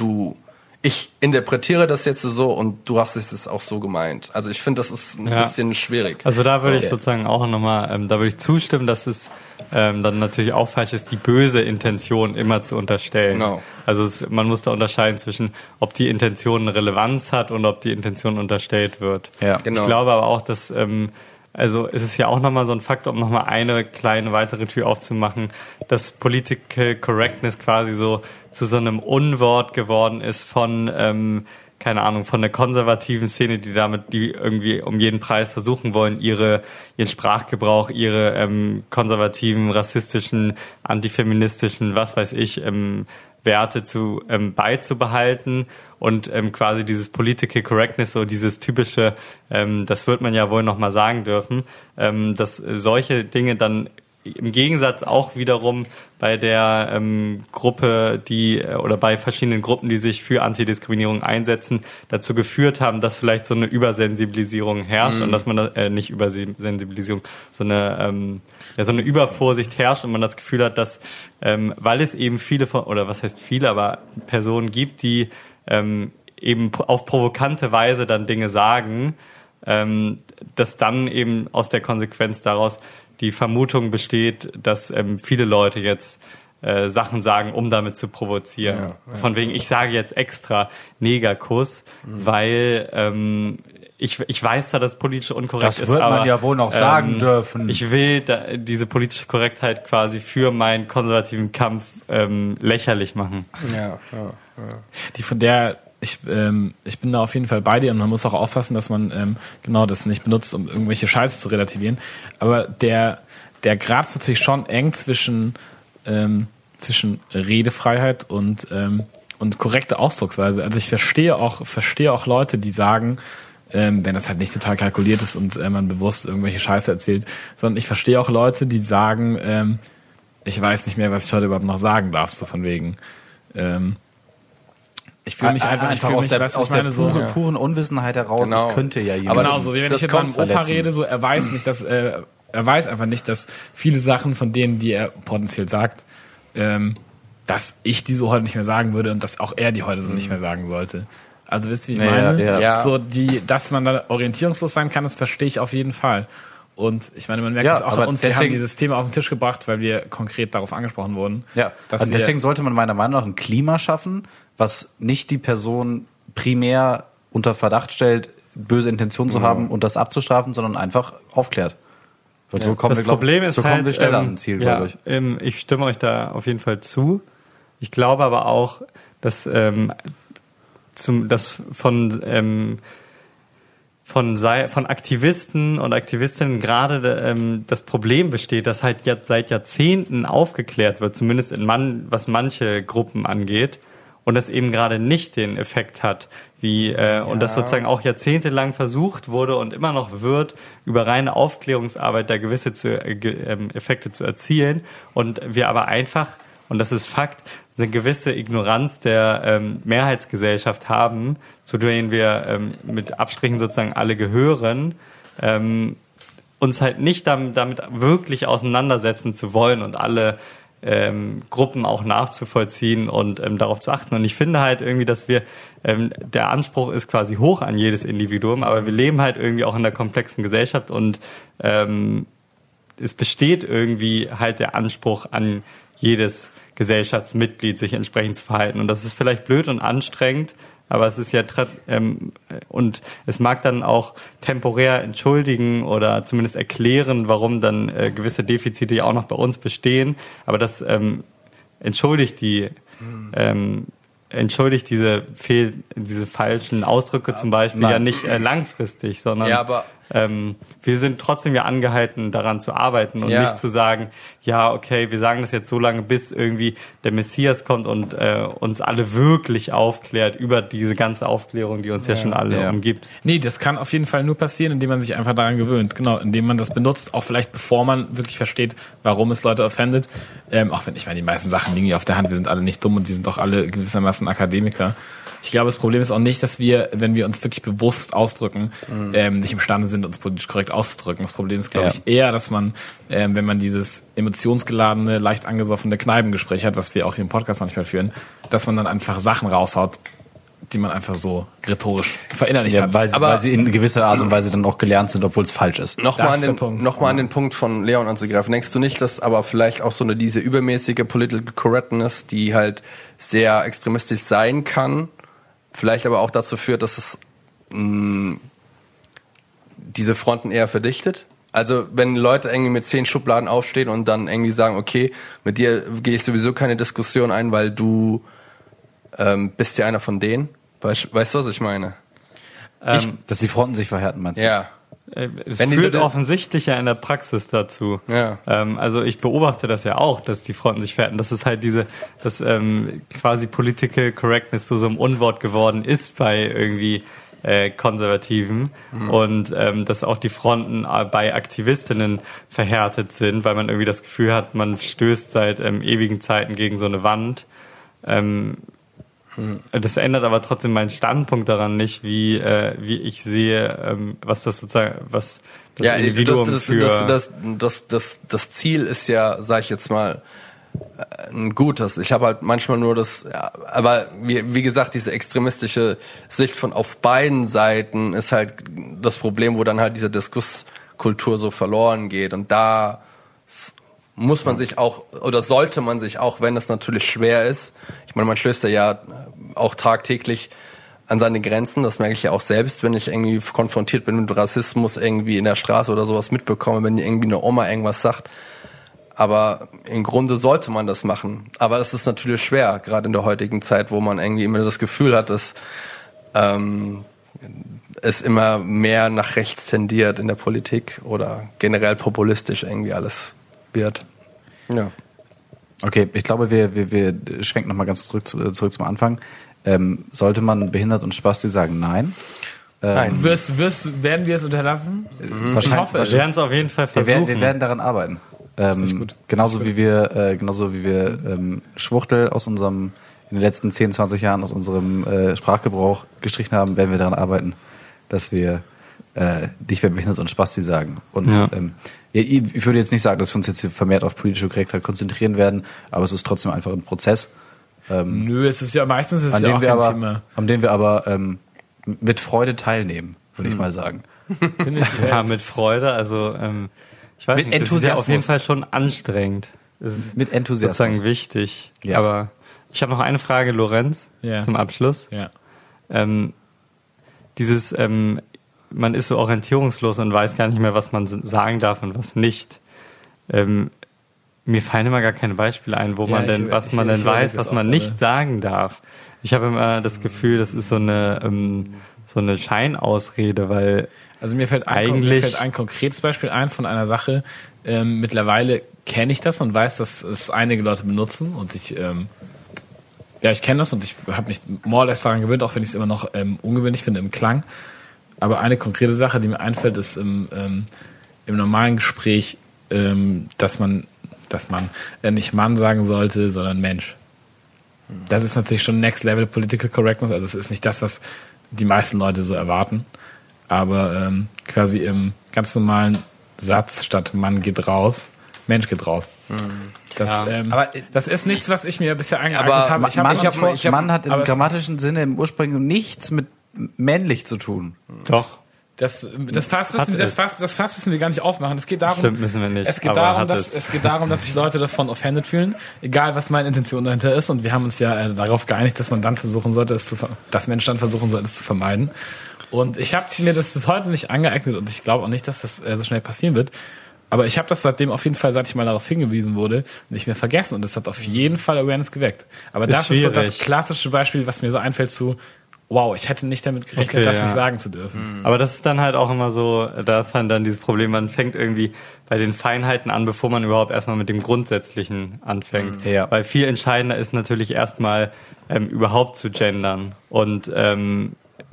du, ich interpretiere das jetzt so und du hast es auch so gemeint. Also ich finde, das ist ein Ja. bisschen schwierig. Also da würde ich So. sozusagen auch nochmal, ähm, da würde ich zustimmen, dass es ähm, dann natürlich auch falsch ist, die böse Intention immer zu unterstellen. Genau. Also es, man muss da unterscheiden zwischen, ob die Intention Relevanz hat und ob die Intention unterstellt wird. Ja. Genau. Ich glaube aber auch, dass ähm, also es ist ja auch nochmal so ein Faktor, um nochmal eine kleine weitere Tür aufzumachen, dass Political Correctness quasi so zu so einem Unwort geworden ist von, ähm, keine Ahnung, von der konservativen Szene, die damit, die irgendwie um jeden Preis versuchen wollen, ihre, ihren Sprachgebrauch, ihre ähm, konservativen, rassistischen, antifeministischen, was weiß ich, ähm, Werte zu ähm, beizubehalten und ähm, quasi dieses Political Correctness, so dieses typische, ähm, das wird man ja wohl noch mal sagen dürfen, ähm, dass äh, solche Dinge dann im Gegensatz auch wiederum bei der ähm, Gruppe, die äh, oder bei verschiedenen Gruppen, die sich für Antidiskriminierung einsetzen, dazu geführt haben, dass vielleicht so eine Übersensibilisierung herrscht und dass man das, äh, nicht Übersensibilisierung, so eine ähm, ja so eine Übervorsicht herrscht und man das Gefühl hat, dass ähm, weil es eben viele von oder was heißt viele, aber Personen gibt, die ähm, eben auf provokante Weise dann Dinge sagen, ähm, dass dann eben aus der Konsequenz daraus die Vermutung besteht, dass ähm, viele Leute jetzt äh, Sachen sagen, um damit zu provozieren. Von wegen, ich sage jetzt extra Negerkuss, weil ähm, ich, ich weiß zwar, dass politisch unkorrekt Das ist, wird man aber, ähm, ja wohl noch sagen dürfen. Ich will da, diese politische Korrektheit quasi für meinen konservativen Kampf ähm, lächerlich machen. Ja, ja. die von der ich, ähm, ich bin da auf jeden Fall bei dir und man muss auch aufpassen, dass man ähm, genau das nicht benutzt, um irgendwelche Scheiße zu relativieren. Aber der, der Grad ist natürlich schon eng zwischen, ähm, zwischen Redefreiheit und, ähm, und korrekte Ausdrucksweise. Also ich verstehe auch, verstehe auch Leute, die sagen, ähm, wenn das halt nicht total kalkuliert ist und äh, man bewusst irgendwelche Scheiße erzählt, sondern ich verstehe auch Leute, die sagen, ähm, ich weiß nicht mehr, was ich heute überhaupt noch sagen darf, so von wegen. Ähm, ich fühle mich einfach, ich fühle aus mich, der, aus ich meine, der so, puren, puren Unwissenheit heraus. Genau. Ich könnte ja jemand. Aber genau, so wie wenn ich mit meinem Opa rede, so er weiß nicht, dass äh, er weiß einfach nicht, dass viele Sachen von denen, die er potenziell sagt, ähm, dass ich die so heute nicht mehr sagen würde und dass auch er die heute so nicht mehr sagen sollte. Also wisst ihr, wie ich Ja, meine? ja, ja. So die, dass man da orientierungslos sein kann, das verstehe ich auf jeden Fall. Und ich meine, man merkt Ja, es auch aber an uns, wir haben deswegen- dieses Thema auf den Tisch gebracht, weil wir konkret darauf angesprochen wurden. Ja, dass also deswegen sollte man meiner Meinung nach ein Klima schaffen, was nicht die Person primär unter Verdacht stellt, böse Intentionen zu haben und das abzustrafen, sondern einfach aufklärt. Weil so kommen das wir, glaub, Problem ist so halt, kommen wir schneller ähm, ans Ziel, ja, glaube ich. Ähm, ich stimme euch da auf jeden Fall zu. Ich glaube aber auch, dass ähm, zum, dass von ähm, von, von Aktivisten und Aktivistinnen gerade ähm, das Problem besteht, dass halt jetzt seit Jahrzehnten aufgeklärt wird, zumindest in man, was manche Gruppen angeht, und das eben gerade nicht den Effekt hat, wie äh, und das sozusagen auch jahrzehntelang versucht wurde und immer noch wird, über reine Aufklärungsarbeit da gewisse zu, äh, ähm, Effekte zu erzielen. Und wir aber einfach und das ist Fakt, eine gewisse Ignoranz der ähm, Mehrheitsgesellschaft haben, zu denen wir ähm, mit Abstrichen sozusagen alle gehören, ähm, uns halt nicht damit, damit wirklich auseinandersetzen zu wollen und alle ähm, Gruppen auch nachzuvollziehen und ähm, darauf zu achten. Und ich finde halt irgendwie, dass wir, ähm, der Anspruch ist quasi hoch an jedes Individuum, aber wir leben halt irgendwie auch in einer komplexen Gesellschaft und ähm, es besteht irgendwie halt der Anspruch an jedes Gesellschaftsmitglied, sich entsprechend zu verhalten. Und das ist vielleicht blöd und anstrengend, aber es ist ja ähm, und es mag dann auch temporär entschuldigen oder zumindest erklären, warum dann äh, gewisse Defizite ja auch noch bei uns bestehen. Aber das ähm, entschuldigt die ähm, entschuldigt diese fehl diese falschen Ausdrücke zum Beispiel nein. ja nicht äh, langfristig, sondern Ja, aber ähm, wir sind trotzdem ja angehalten, daran zu arbeiten und Ja. nicht zu sagen, ja, okay, wir sagen das jetzt so lange, bis irgendwie der Messias kommt und äh, uns alle wirklich aufklärt über diese ganze Aufklärung, die uns ja, schon alle Ja. umgibt. Nee, das kann auf jeden Fall nur passieren, indem man sich einfach daran gewöhnt. Genau, indem man das benutzt, auch vielleicht bevor man wirklich versteht, warum es Leute offendet. Ähm, auch wenn, ich meine, die meisten Sachen liegen ja auf der Hand, wir sind alle nicht dumm und wir sind auch alle gewissermaßen Akademiker. Ich glaube, das Problem ist auch nicht, dass wir, wenn wir uns wirklich bewusst ausdrücken, ähm, nicht imstande sind, uns politisch korrekt auszudrücken. Das Problem ist, glaube Ja. ich, eher, dass man, ähm, wenn man dieses emotionsgeladene, leicht angesoffene Kneipengespräch hat, was wir auch hier im Podcast manchmal führen, dass man dann einfach Sachen raushaut, die man einfach so rhetorisch verinnerlicht Ja, hat. weil, sie, Aber- weil sie in gewisser Art und Weise dann auch gelernt sind, obwohl es falsch ist. Nochmal an, den, Punkt. noch mal an den Punkt von Leon anzugreifen. Denkst du nicht, dass aber vielleicht auch so eine diese übermäßige Political Correctness, die halt sehr extremistisch sein kann, vielleicht aber auch dazu führt, dass es mh, diese Fronten eher verdichtet? Also wenn Leute irgendwie mit zehn Schubladen aufstehen und dann irgendwie sagen, okay, mit dir gehe ich sowieso keine Diskussion ein, weil du ähm, bist ja einer von denen. Weißt, weißt du, was ich meine? Ähm, Dass die Fronten sich verhärten, meinst du? Ja. Äh, Es Wenn führt offensichtlich ja in der Praxis dazu. Ja. Ähm, also ich beobachte das ja auch, dass die Fronten sich verhärten. Das ist halt diese, dass ähm, quasi Political Correctness zu so einem Unwort geworden ist bei irgendwie äh, Konservativen und ähm, dass auch die Fronten äh, bei Aktivistinnen verhärtet sind, weil man irgendwie das Gefühl hat, man stößt seit ähm, ewigen Zeiten gegen so eine Wand. Ähm, das ändert aber trotzdem meinen Standpunkt daran nicht, wie, äh, wie ich sehe, ähm, was das sozusagen, was das ja, Individuum das, das, für. das, das, das, das, Ziel ist ja, sag ich jetzt mal, äh, ein gutes. Ich habe halt manchmal nur das, ja, aber wie, wie gesagt, diese extremistische Sicht von auf beiden Seiten ist halt das Problem, wo dann halt diese Diskusskultur so verloren geht. Und da muss man sich auch, oder sollte man sich auch, wenn es natürlich schwer ist, ich meine, man stößt ja, auch tagtäglich an seine Grenzen, das merke ich ja auch selbst, wenn ich irgendwie konfrontiert bin mit Rassismus irgendwie in der Straße oder sowas mitbekomme, wenn irgendwie eine Oma irgendwas sagt. Aber im Grunde sollte man das machen. Aber es ist natürlich schwer, gerade in der heutigen Zeit, wo man irgendwie immer das Gefühl hat, dass ähm, es immer mehr nach rechts tendiert in der Politik oder generell populistisch irgendwie alles wird. Ja. Okay, ich glaube, wir, wir, wir schwenken nochmal ganz zurück, zu- zurück zum Anfang. Ähm, sollte man behindert und Spasti sagen nein? Nein. Wirst, wirst, werden wir es unterlassen? Ich hoffe wir es. werden es auf jeden Fall Wir werden, versuchen. wir werden daran arbeiten. Ähm, gut. Genauso wie wir, äh, genauso wie wir ähm, Schwuchtel aus unserem in den letzten 10, 20 Jahren aus unserem äh, Sprachgebrauch gestrichen haben, werden wir daran arbeiten, dass wir äh, nicht mehr behindert und Spasti sagen. Und Ja. ähm, ja, ich ich würde jetzt nicht sagen, dass wir uns jetzt hier vermehrt auf politische Korrektheit konzentrieren werden, aber es ist trotzdem einfach ein Prozess, Nö, es ist ja meistens ist an ja dem auch wir kein aber, Thema. an dem wir aber ähm, mit Freude teilnehmen, würde ich mal sagen. *laughs* Finde ich, ja, mit Freude. Also ähm, ich weiß Mit nicht, es ist ja auf jeden Enthusiasmus. Fall schon anstrengend. Es ist Mit Enthusiasmus. sozusagen wichtig. Ja. Aber ich habe noch eine Frage, Lorenz, Ja. zum Abschluss. ja. Ähm, dieses, ähm, man ist so orientierungslos und weiß gar nicht mehr, was man sagen darf und was nicht. Ähm, mir fallen immer gar keine Beispiele ein, wo Ja, man denn, was ich- man ich denn weiß, was man nicht sagen darf. Ich habe immer das Gefühl, das ist so eine ähm, so eine Scheinausrede, weil Also mir fällt, ein, mir fällt ein konkretes Beispiel ein von einer Sache. Ähm, mittlerweile kenne ich das und weiß, dass es einige Leute benutzen und ich ähm, ja, ich kenne das und ich habe mich more or less daran gewöhnt, auch wenn ich es immer noch ähm, ungewöhnlich finde im Klang. Aber eine konkrete Sache, die mir einfällt, ist im, ähm, im normalen Gespräch, ähm, dass man, dass man äh, nicht Mann sagen sollte, sondern Mensch. Das ist natürlich schon Next Level Political Correctness. Also es ist nicht das, was die meisten Leute so erwarten. Aber ähm, quasi im ganz normalen Satz statt Mann geht raus, Mensch geht raus. Das, Ja. ähm, Aber- das ist nichts, was ich mir bisher Aber angeeignet habe. Ma- Ich hab Mann, schon hab- ich hab- Mann hat im aber grammatischen Sinne im Ursprung nichts mit männlich zu tun. doch. Das, das Fass müssen, das. Fass, das Fass müssen wir gar nicht aufmachen. Es geht darum, Stimmt, müssen wir nicht, Es geht darum, dass, es. es geht darum, dass sich Leute davon offended fühlen, egal was meine Intention dahinter ist. Und wir haben uns ja äh, darauf geeinigt, dass man dann versuchen sollte, es zu, ver- dass Menschen dann versuchen sollten, es zu vermeiden. Und ich habe mir das bis heute nicht angeeignet und ich glaube auch nicht, dass das äh, so schnell passieren wird. Aber ich habe das seitdem auf jeden Fall, seit ich mal darauf hingewiesen wurde, nicht mehr vergessen und es hat auf jeden Fall Awareness geweckt. Aber Ist das ist so das schwierig. klassische Beispiel, was mir so einfällt zu wow, ich hätte nicht damit gerechnet, Okay, das ja. nicht sagen zu dürfen. Aber das ist dann halt auch immer so, da ist dann, dann dieses Problem, man fängt irgendwie bei den Feinheiten an, bevor man überhaupt erstmal mit dem Grundsätzlichen anfängt. Mhm. Ja. Weil viel entscheidender ist natürlich erstmal ähm, überhaupt zu gendern und ähm,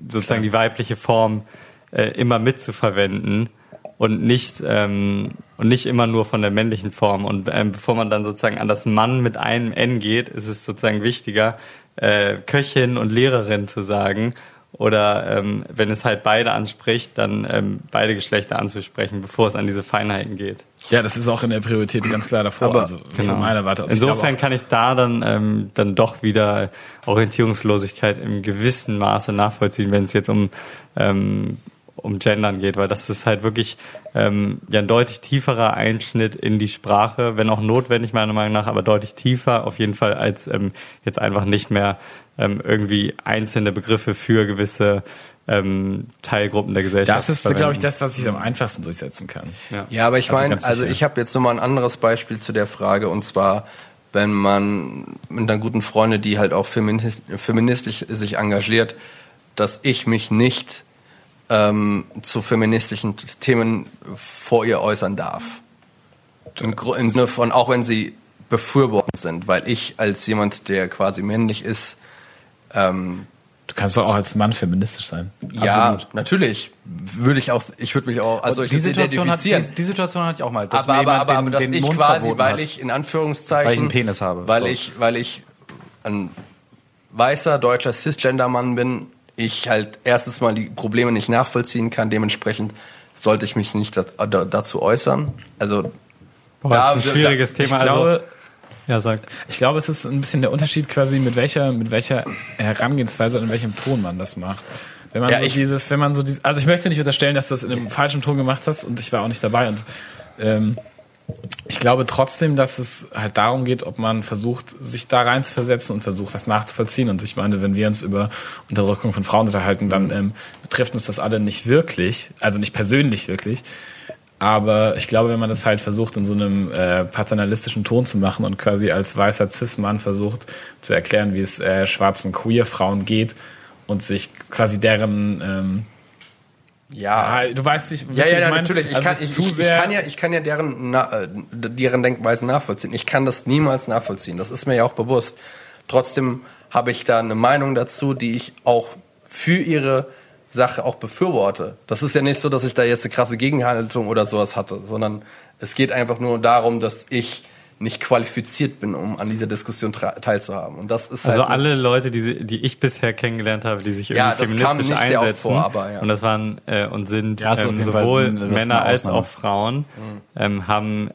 sozusagen die weibliche Form äh, immer mitzuverwenden und nicht ähm, und nicht immer nur von der männlichen Form. Und ähm, bevor man dann sozusagen an das Mann mit einem N geht, ist es sozusagen wichtiger, äh, Köchin und Lehrerin zu sagen. Oder ähm, wenn es halt beide anspricht, dann ähm, beide Geschlechter anzusprechen, bevor es an diese Feinheiten geht. Ja, das ist auch in der Priorität ganz klar davor. Aber- also von meiner Warte aus. Ich Insofern glaube kann ich da dann ähm, dann doch wieder Orientierungslosigkeit im gewissen Maße nachvollziehen, wenn es jetzt um ähm, um Gendern geht, weil das ist halt wirklich ähm, ja ein deutlich tieferer Einschnitt in die Sprache, wenn auch notwendig meiner Meinung nach, aber deutlich tiefer auf jeden Fall als ähm, jetzt einfach nicht mehr ähm, irgendwie einzelne Begriffe für gewisse ähm, Teilgruppen der Gesellschaft. das ist, verwenden. glaube ich, das, was ich am einfachsten durchsetzen kann. Ja, aber ich Also meine, also sicher. ich habe jetzt nochmal ein anderes Beispiel zu der Frage und zwar, wenn man mit einer guten Freundin, die halt auch feminist, feministisch sich engagiert, dass ich mich nicht ähm, zu feministischen Themen vor ihr äußern darf. Im, Im Sinne von, auch wenn sie befürwortend sind, weil ich als jemand, der quasi männlich ist, ähm, Du kannst doch auch als Mann feministisch sein. ja, Absolut. natürlich würde ich auch, ich würde mich auch, also ich die würde Situation, hat, die, die Situation hatte ich auch mal. dass aber, aber, aber, den- aber dass den ich Mund quasi, weil hat. ich in Anführungszeichen, Weil ich einen Penis habe, weil so. ich, weil ich ein weißer deutscher Cisgender-Mann bin, ich halt erstens mal die Probleme nicht nachvollziehen kann, dementsprechend sollte ich mich nicht da, da, dazu äußern. Also Boah, da- das ist ein schwieriges Ich Thema. glaube, also, ja, sag. ich glaube, es ist ein bisschen der Unterschied quasi, mit welcher, mit welcher Herangehensweise und in welchem Ton man das macht. Wenn man Ja, so ich- dieses, wenn man so dieses, also ich möchte nicht unterstellen, dass du das in einem falschen Ton gemacht hast und ich war auch nicht dabei und ähm, ich glaube trotzdem, dass es halt darum geht, ob man versucht, sich da rein zu versetzen und versucht, das nachzuvollziehen. Und ich meine, wenn wir uns über Unterdrückung von Frauen unterhalten, dann ähm, betrifft uns das alle nicht wirklich, also nicht persönlich wirklich. Aber ich glaube, wenn man das halt versucht, in so einem äh, paternalistischen Ton zu machen und quasi als weißer Cis-Mann versucht zu erklären, wie es äh, schwarzen Queer-Frauen geht und sich quasi deren ähm, ja, Ah, du weißt nicht, Ja, ja, ja, meine? natürlich. Ich, Also kann, ich, ich, ich, kann ja, ich kann ja deren, na, äh, deren Denkweise nachvollziehen. Ich kann das niemals nachvollziehen. Das ist mir ja auch bewusst. Trotzdem habe ich da eine Meinung dazu, die ich auch für ihre Sache auch befürworte. Das ist ja nicht so, dass ich da jetzt eine krasse Gegenhaltung oder sowas hatte, sondern es geht einfach nur darum, dass ich nicht qualifiziert bin, um an dieser Diskussion teilzuhaben. Und das ist Also halt alle Leute, die, sie- die ich bisher kennengelernt habe, die sich Ja, irgendwie kam feministisch nicht sehr oft einsetzen, vor, aber ja. und das waren äh, und sind Ja, ähm, sowohl Männer als auch Frauen, Mhm. ähm, haben,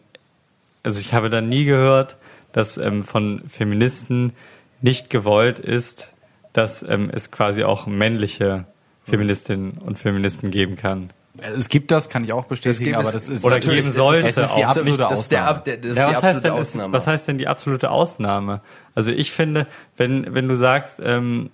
also ich habe da nie gehört, dass ähm, von Feministen nicht gewollt ist, dass ähm, es quasi auch männliche Feministinnen und Feministen geben kann. Es gibt das, kann ich auch bestätigen, aber es- das ist Oder natürlich- geben sollte Es ist die auch. absolute das der, Ausnahme. Ab- der, das ist Ja, die was heißt, absolute ist, Ausnahme. was heißt denn die absolute Ausnahme? Also ich finde, wenn, wenn du sagst, ähm,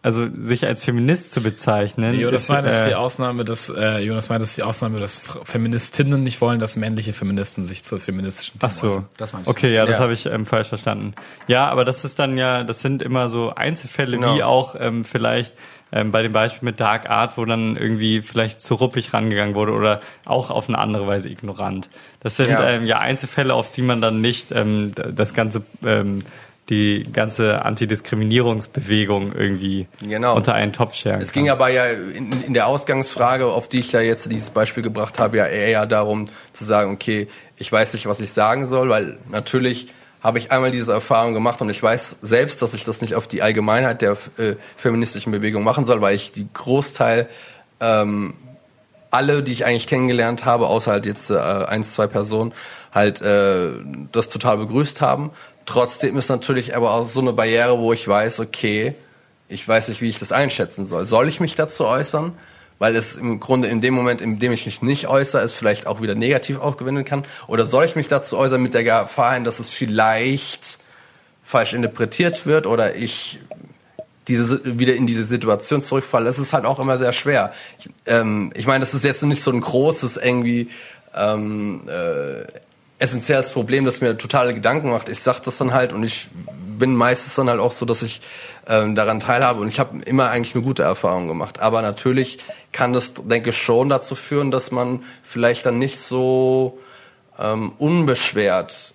also sich als Feminist zu bezeichnen, Jonas ist, meint, das ist die äh, Ausnahme, dass äh, Jonas meint, das ist die Ausnahme, dass Feministinnen nicht wollen, dass männliche Feministen sich zu feministischen Ach Themen so, äußern. Das meine ich. okay, ja, das Ja. habe ich ähm, falsch verstanden. Ja, aber das ist dann ja, das sind immer so Einzelfälle, Genau. wie auch ähm, vielleicht ähm, bei dem Beispiel mit Dark Art, wo dann irgendwie vielleicht zu ruppig rangegangen wurde oder auch auf eine andere Weise ignorant. Das sind Ja. ähm, ja Einzelfälle, auf die man dann nicht ähm, das ganze ähm, die ganze Antidiskriminierungsbewegung irgendwie Genau. unter einen Topf scheren Es kann. ging aber ja in, in der Ausgangsfrage, auf die ich ja jetzt dieses Beispiel gebracht habe, ja eher darum zu sagen, okay, ich weiß nicht, was ich sagen soll, weil natürlich habe ich einmal diese Erfahrung gemacht und ich weiß selbst, dass ich das nicht auf die Allgemeinheit der äh, feministischen Bewegung machen soll, weil ich die Großteil ähm, alle, die ich eigentlich kennengelernt habe, außer halt jetzt äh, eins, zwei Personen, halt äh, das total begrüßt haben. Trotzdem ist natürlich aber auch so eine Barriere, wo ich weiß, okay, ich weiß nicht, wie ich das einschätzen soll. Soll ich mich dazu äußern? Weil es im Grunde in dem Moment, in dem ich mich nicht äußere, es vielleicht auch wieder negativ aufgewinnen kann. Oder soll ich mich dazu äußern mit der Gefahr hin, dass es vielleicht falsch interpretiert wird oder ich diese, wieder in diese Situation zurückfalle? Das ist halt auch immer sehr schwer. Ich, ähm, ich meine, das ist jetzt nicht so ein großes irgendwie ähm, äh, essentielles Problem, das mir totale Gedanken macht. Ich sag das dann halt und ich bin meistens dann halt auch so, dass ich ähm, daran teilhabe und ich habe immer eigentlich eine gute Erfahrung gemacht. Aber natürlich kann das, denke ich, schon dazu führen, dass man vielleicht dann nicht so ähm, unbeschwert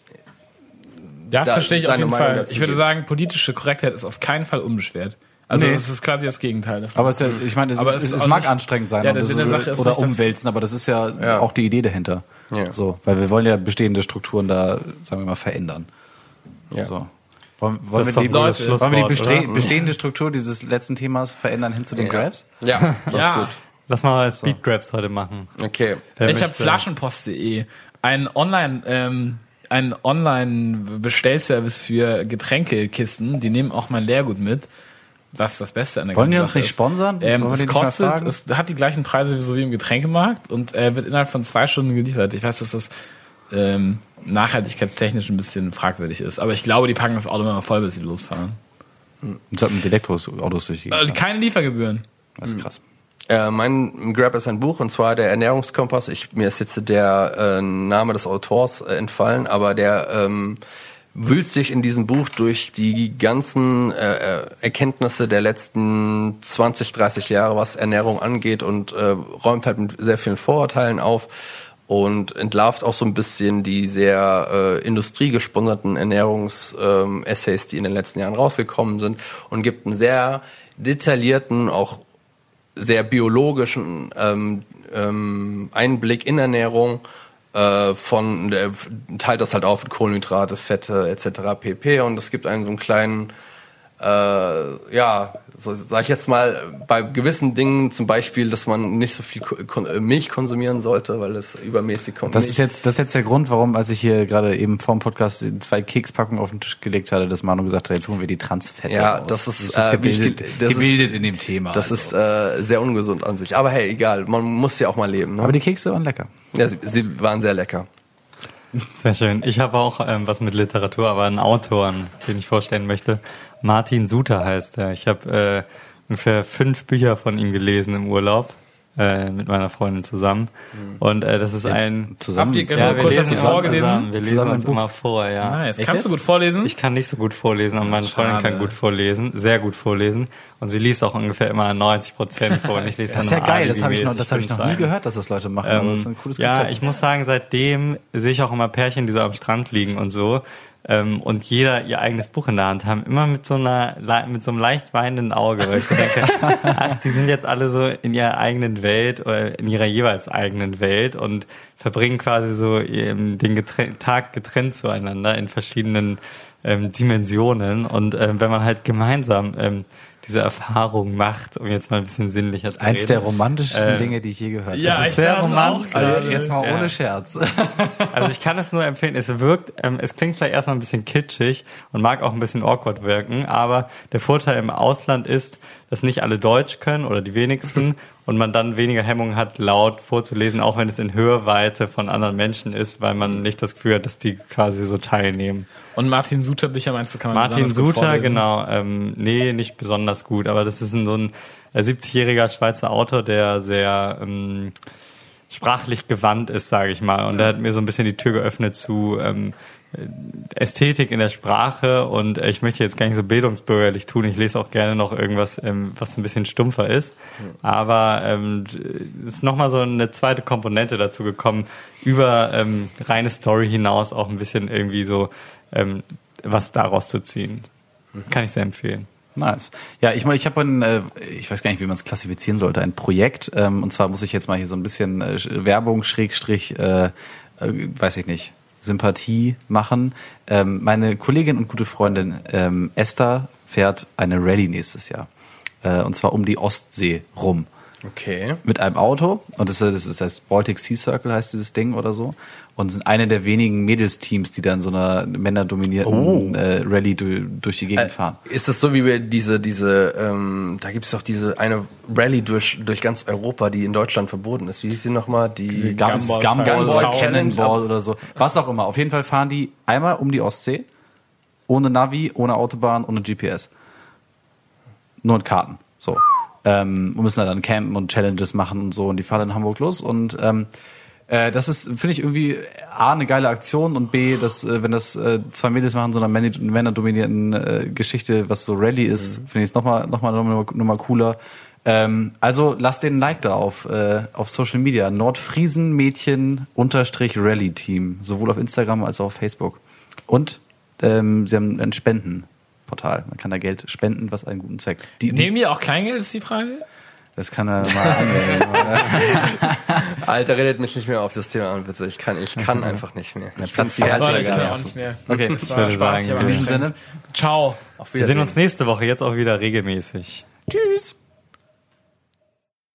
Das da verstehe ich auf jeden Meinung Fall. Ich würde gibt. sagen, politische Korrektheit ist auf keinen Fall unbeschwert. Also Nee. es ist quasi das Gegenteil. davon. Aber es, ist ja, ich meine, es, ist, es es, ist es auch mag nicht- anstrengend sein Ja, das Sinn der ist, Sache ist oder nicht, umwälzen, aber das ist ja, Ja. auch die Idee dahinter. Ja. So, weil wir wollen ja bestehende Strukturen da, sagen wir mal, verändern. Ja. So. Wollen, wir die, gutes wollen wir die bestre- oder? bestehende Struktur dieses letzten Themas verändern hin zu den Ja. Grabs? Ja, *laughs* das Ja. ist gut. Lass mal Speed Grabs heute machen. Okay. Wer ich habe? Flaschenpost.de, ein Online, ähm, ein Online-Bestellservice für Getränkekisten. Die nehmen auch mein Leergut mit. Was das Beste an der Wollen die uns Sache nicht ist. sponsern? Ähm, Wollen wir es kostet, es hat die gleichen Preise wie so wie im Getränkemarkt und äh, wird innerhalb von zwei Stunden geliefert. Ich weiß, dass das ähm, nachhaltigkeitstechnisch ein bisschen fragwürdig ist, aber ich glaube, die packen das Auto immer voll, bis sie losfahren. Und sollten mit Elektroautos durch die Äh, keine Liefergebühren. Das ist krass. Äh, mein Grab ist ein Buch und zwar der Ernährungskompass. Ich, mir ist jetzt der äh, Name des Autors äh, entfallen, aber der ähm, wühlt sich in diesem Buch durch die ganzen äh, äh, Erkenntnisse der letzten 20, 30 Jahre, was Ernährung angeht und äh, räumt halt mit sehr vielen Vorurteilen auf und entlarvt auch so ein bisschen die sehr äh, industriegesponserten Ernährungs-Essays, die in den letzten Jahren rausgekommen sind und gibt einen sehr detaillierten, auch sehr biologischen ähm, ähm, Einblick in Ernährung äh, von der teilt das halt auf in Kohlenhydrate, Fette etc. pp. Und es gibt einen so einen kleinen äh, ja, so, sag ich jetzt mal, bei gewissen Dingen zum Beispiel, dass man nicht so viel Kon äh, Milch konsumieren sollte, weil es übermäßig kommt. Das ist jetzt, das ist jetzt der Grund, warum, als ich hier gerade eben vorm Podcast die zwei Kekspackungen auf den Tisch gelegt hatte, dass Manu gesagt hat, jetzt holen wir die Transfette Ja, raus. das ist, Du bist äh, gebildet, ge- das ist- gebildet in dem Thema. das also. ist äh, sehr ungesund an sich. Aber hey, egal, man muss ja auch mal leben. Ne? aber die Kekse waren lecker. ja, sie, sie waren sehr lecker. Sehr schön. Ich habe auch ähm, was mit Literatur, aber einen Autoren, den ich vorstellen möchte. Martin Suter heißt er. Ich habe äh, ungefähr fünf Bücher von ihm gelesen im Urlaub äh, mit meiner Freundin zusammen. Und äh, das ist ein Zusammen. Habt ihr ja, gerade wir kurz was lesen du uns vorgelesen? zusammen. Wir lesen uns immer vor, ja. Nice. Echt Kannst du jetzt? gut vorlesen? Ich kann nicht so gut vorlesen, aber meine Freundin Schade. kann gut vorlesen, sehr gut vorlesen. Und sie liest auch ungefähr immer 90 Prozent vor. Und ich lese *laughs* Das ist dann ja geil, das habe ich noch, das habe ich noch nie gehört, dass das Leute machen, aber das ist ein cooles ja, Konzept. ich muss sagen, seitdem sehe ich auch immer Pärchen, die so am Strand liegen und so. Ähm, und jeder ihr eigenes Buch in der Hand haben, immer mit so einer mit so einem leicht weinenden Auge, weil ich so denke, *laughs* ach, die sind jetzt alle so in ihrer eigenen Welt oder in ihrer jeweils eigenen Welt und verbringen quasi so den getren Tag getrennt zueinander in verschiedenen ähm, Dimensionen. Und ähm, wenn man halt gemeinsam ähm, diese Erfahrung macht, um jetzt mal ein bisschen sinnlicher zu Eins reden. der romantischsten Äh, Dinge, die ich je gehört Ja, habe. ist ich sehr romantisch. gerade. Also jetzt mal Ja. ohne Scherz. *laughs* *laughs* Also ich kann es nur empfehlen. Es wirkt, ähm, es klingt vielleicht erstmal ein bisschen kitschig und mag auch ein bisschen awkward wirken, aber der Vorteil im Ausland ist, dass nicht alle Deutsch können oder die wenigsten *laughs* und man dann weniger Hemmung hat, laut vorzulesen, auch wenn es in Hörweite von anderen Menschen ist, weil man nicht das Gefühl hat, dass die quasi so teilnehmen. Und Martin Suter Bücher meinst du, kann man Martin Suter, genau. Ähm, nee, nicht besonders gut, aber das ist ein, so ein äh, 70-jähriger Schweizer Autor, der sehr ähm, sprachlich gewandt ist, sage ich mal. Und der hat mir so ein bisschen die Tür geöffnet zu ähm, Ästhetik in der Sprache und äh, ich möchte jetzt gar nicht so bildungsbürgerlich tun. Ich lese auch gerne noch irgendwas, ähm, was ein bisschen stumpfer ist. Aber ähm, es ist nochmal so eine zweite Komponente dazu gekommen, über ähm, reine Story hinaus auch ein bisschen irgendwie so ähm, was daraus zu ziehen. Kann ich sehr empfehlen. Nice. Ja, ich meine, ich habe ein, äh, ich weiß gar nicht, wie man es klassifizieren sollte, ein Projekt. Ähm, und zwar muss ich jetzt mal hier so ein bisschen äh, Werbung, Schrägstrich, äh, äh, weiß ich nicht, Sympathie machen. Ähm, meine Kollegin und gute Freundin ähm, Esther fährt eine Rallye nächstes Jahr. Äh, und zwar um die Ostsee rum. Okay. Mit einem Auto. Und das, das ist das Baltic Sea Circle heißt dieses Ding oder so. Und sind eine der wenigen Mädelsteams, die da in so einer männerdominierten äh, Rallye du, durch die Gegend fahren. Ist das so wie wir diese, diese, ähm, da gibt es doch diese eine Rallye durch, durch ganz Europa, die in Deutschland verboten ist. Wie hieß sie nochmal? Die, Gum, Gumball- Gumball, Gumball. Cannonball oder so. Was auch immer. Auf jeden Fall fahren die einmal um die Ostsee. Ohne Navi, ohne Autobahn, ohne GPS. Nur mit Karten. So. Ähm, und müssen da dann campen und Challenges machen und so. Und die fahren in Hamburg los. Und ähm, Äh, das ist, finde ich, irgendwie A, eine geile Aktion und B, dass, äh, wenn das äh, zwei Mädels machen, so einer Männer- männerdominierten äh, Geschichte, was so Rallye ist, finde ich es nochmal noch mal, noch mal, noch mal cooler. Ähm, also lasst den Like da auf, äh, auf Social Media. Nordfriesen Mädchen unterstrich Rally Team. Sowohl auf Instagram als auch auf Facebook. Und ähm, sie haben ein Spendenportal. Man kann da Geld spenden, was einen guten Zweck. Die, die, Nehmen die auch Kleingeld, ist die Frage? Das kann er mal anmelden. *laughs* Alter, redet mich nicht mehr auf das Thema an, bitte. Ich kann, ich kann *laughs* einfach nicht mehr. Ich Platz herrlich. Leute, ich kann auch nicht mehr. Okay, Das war würde Spaß, sagen, ich in diesem. Sinne. Ciao. Auf Wir sehen uns nächste Woche jetzt auch wieder regelmäßig. Tschüss.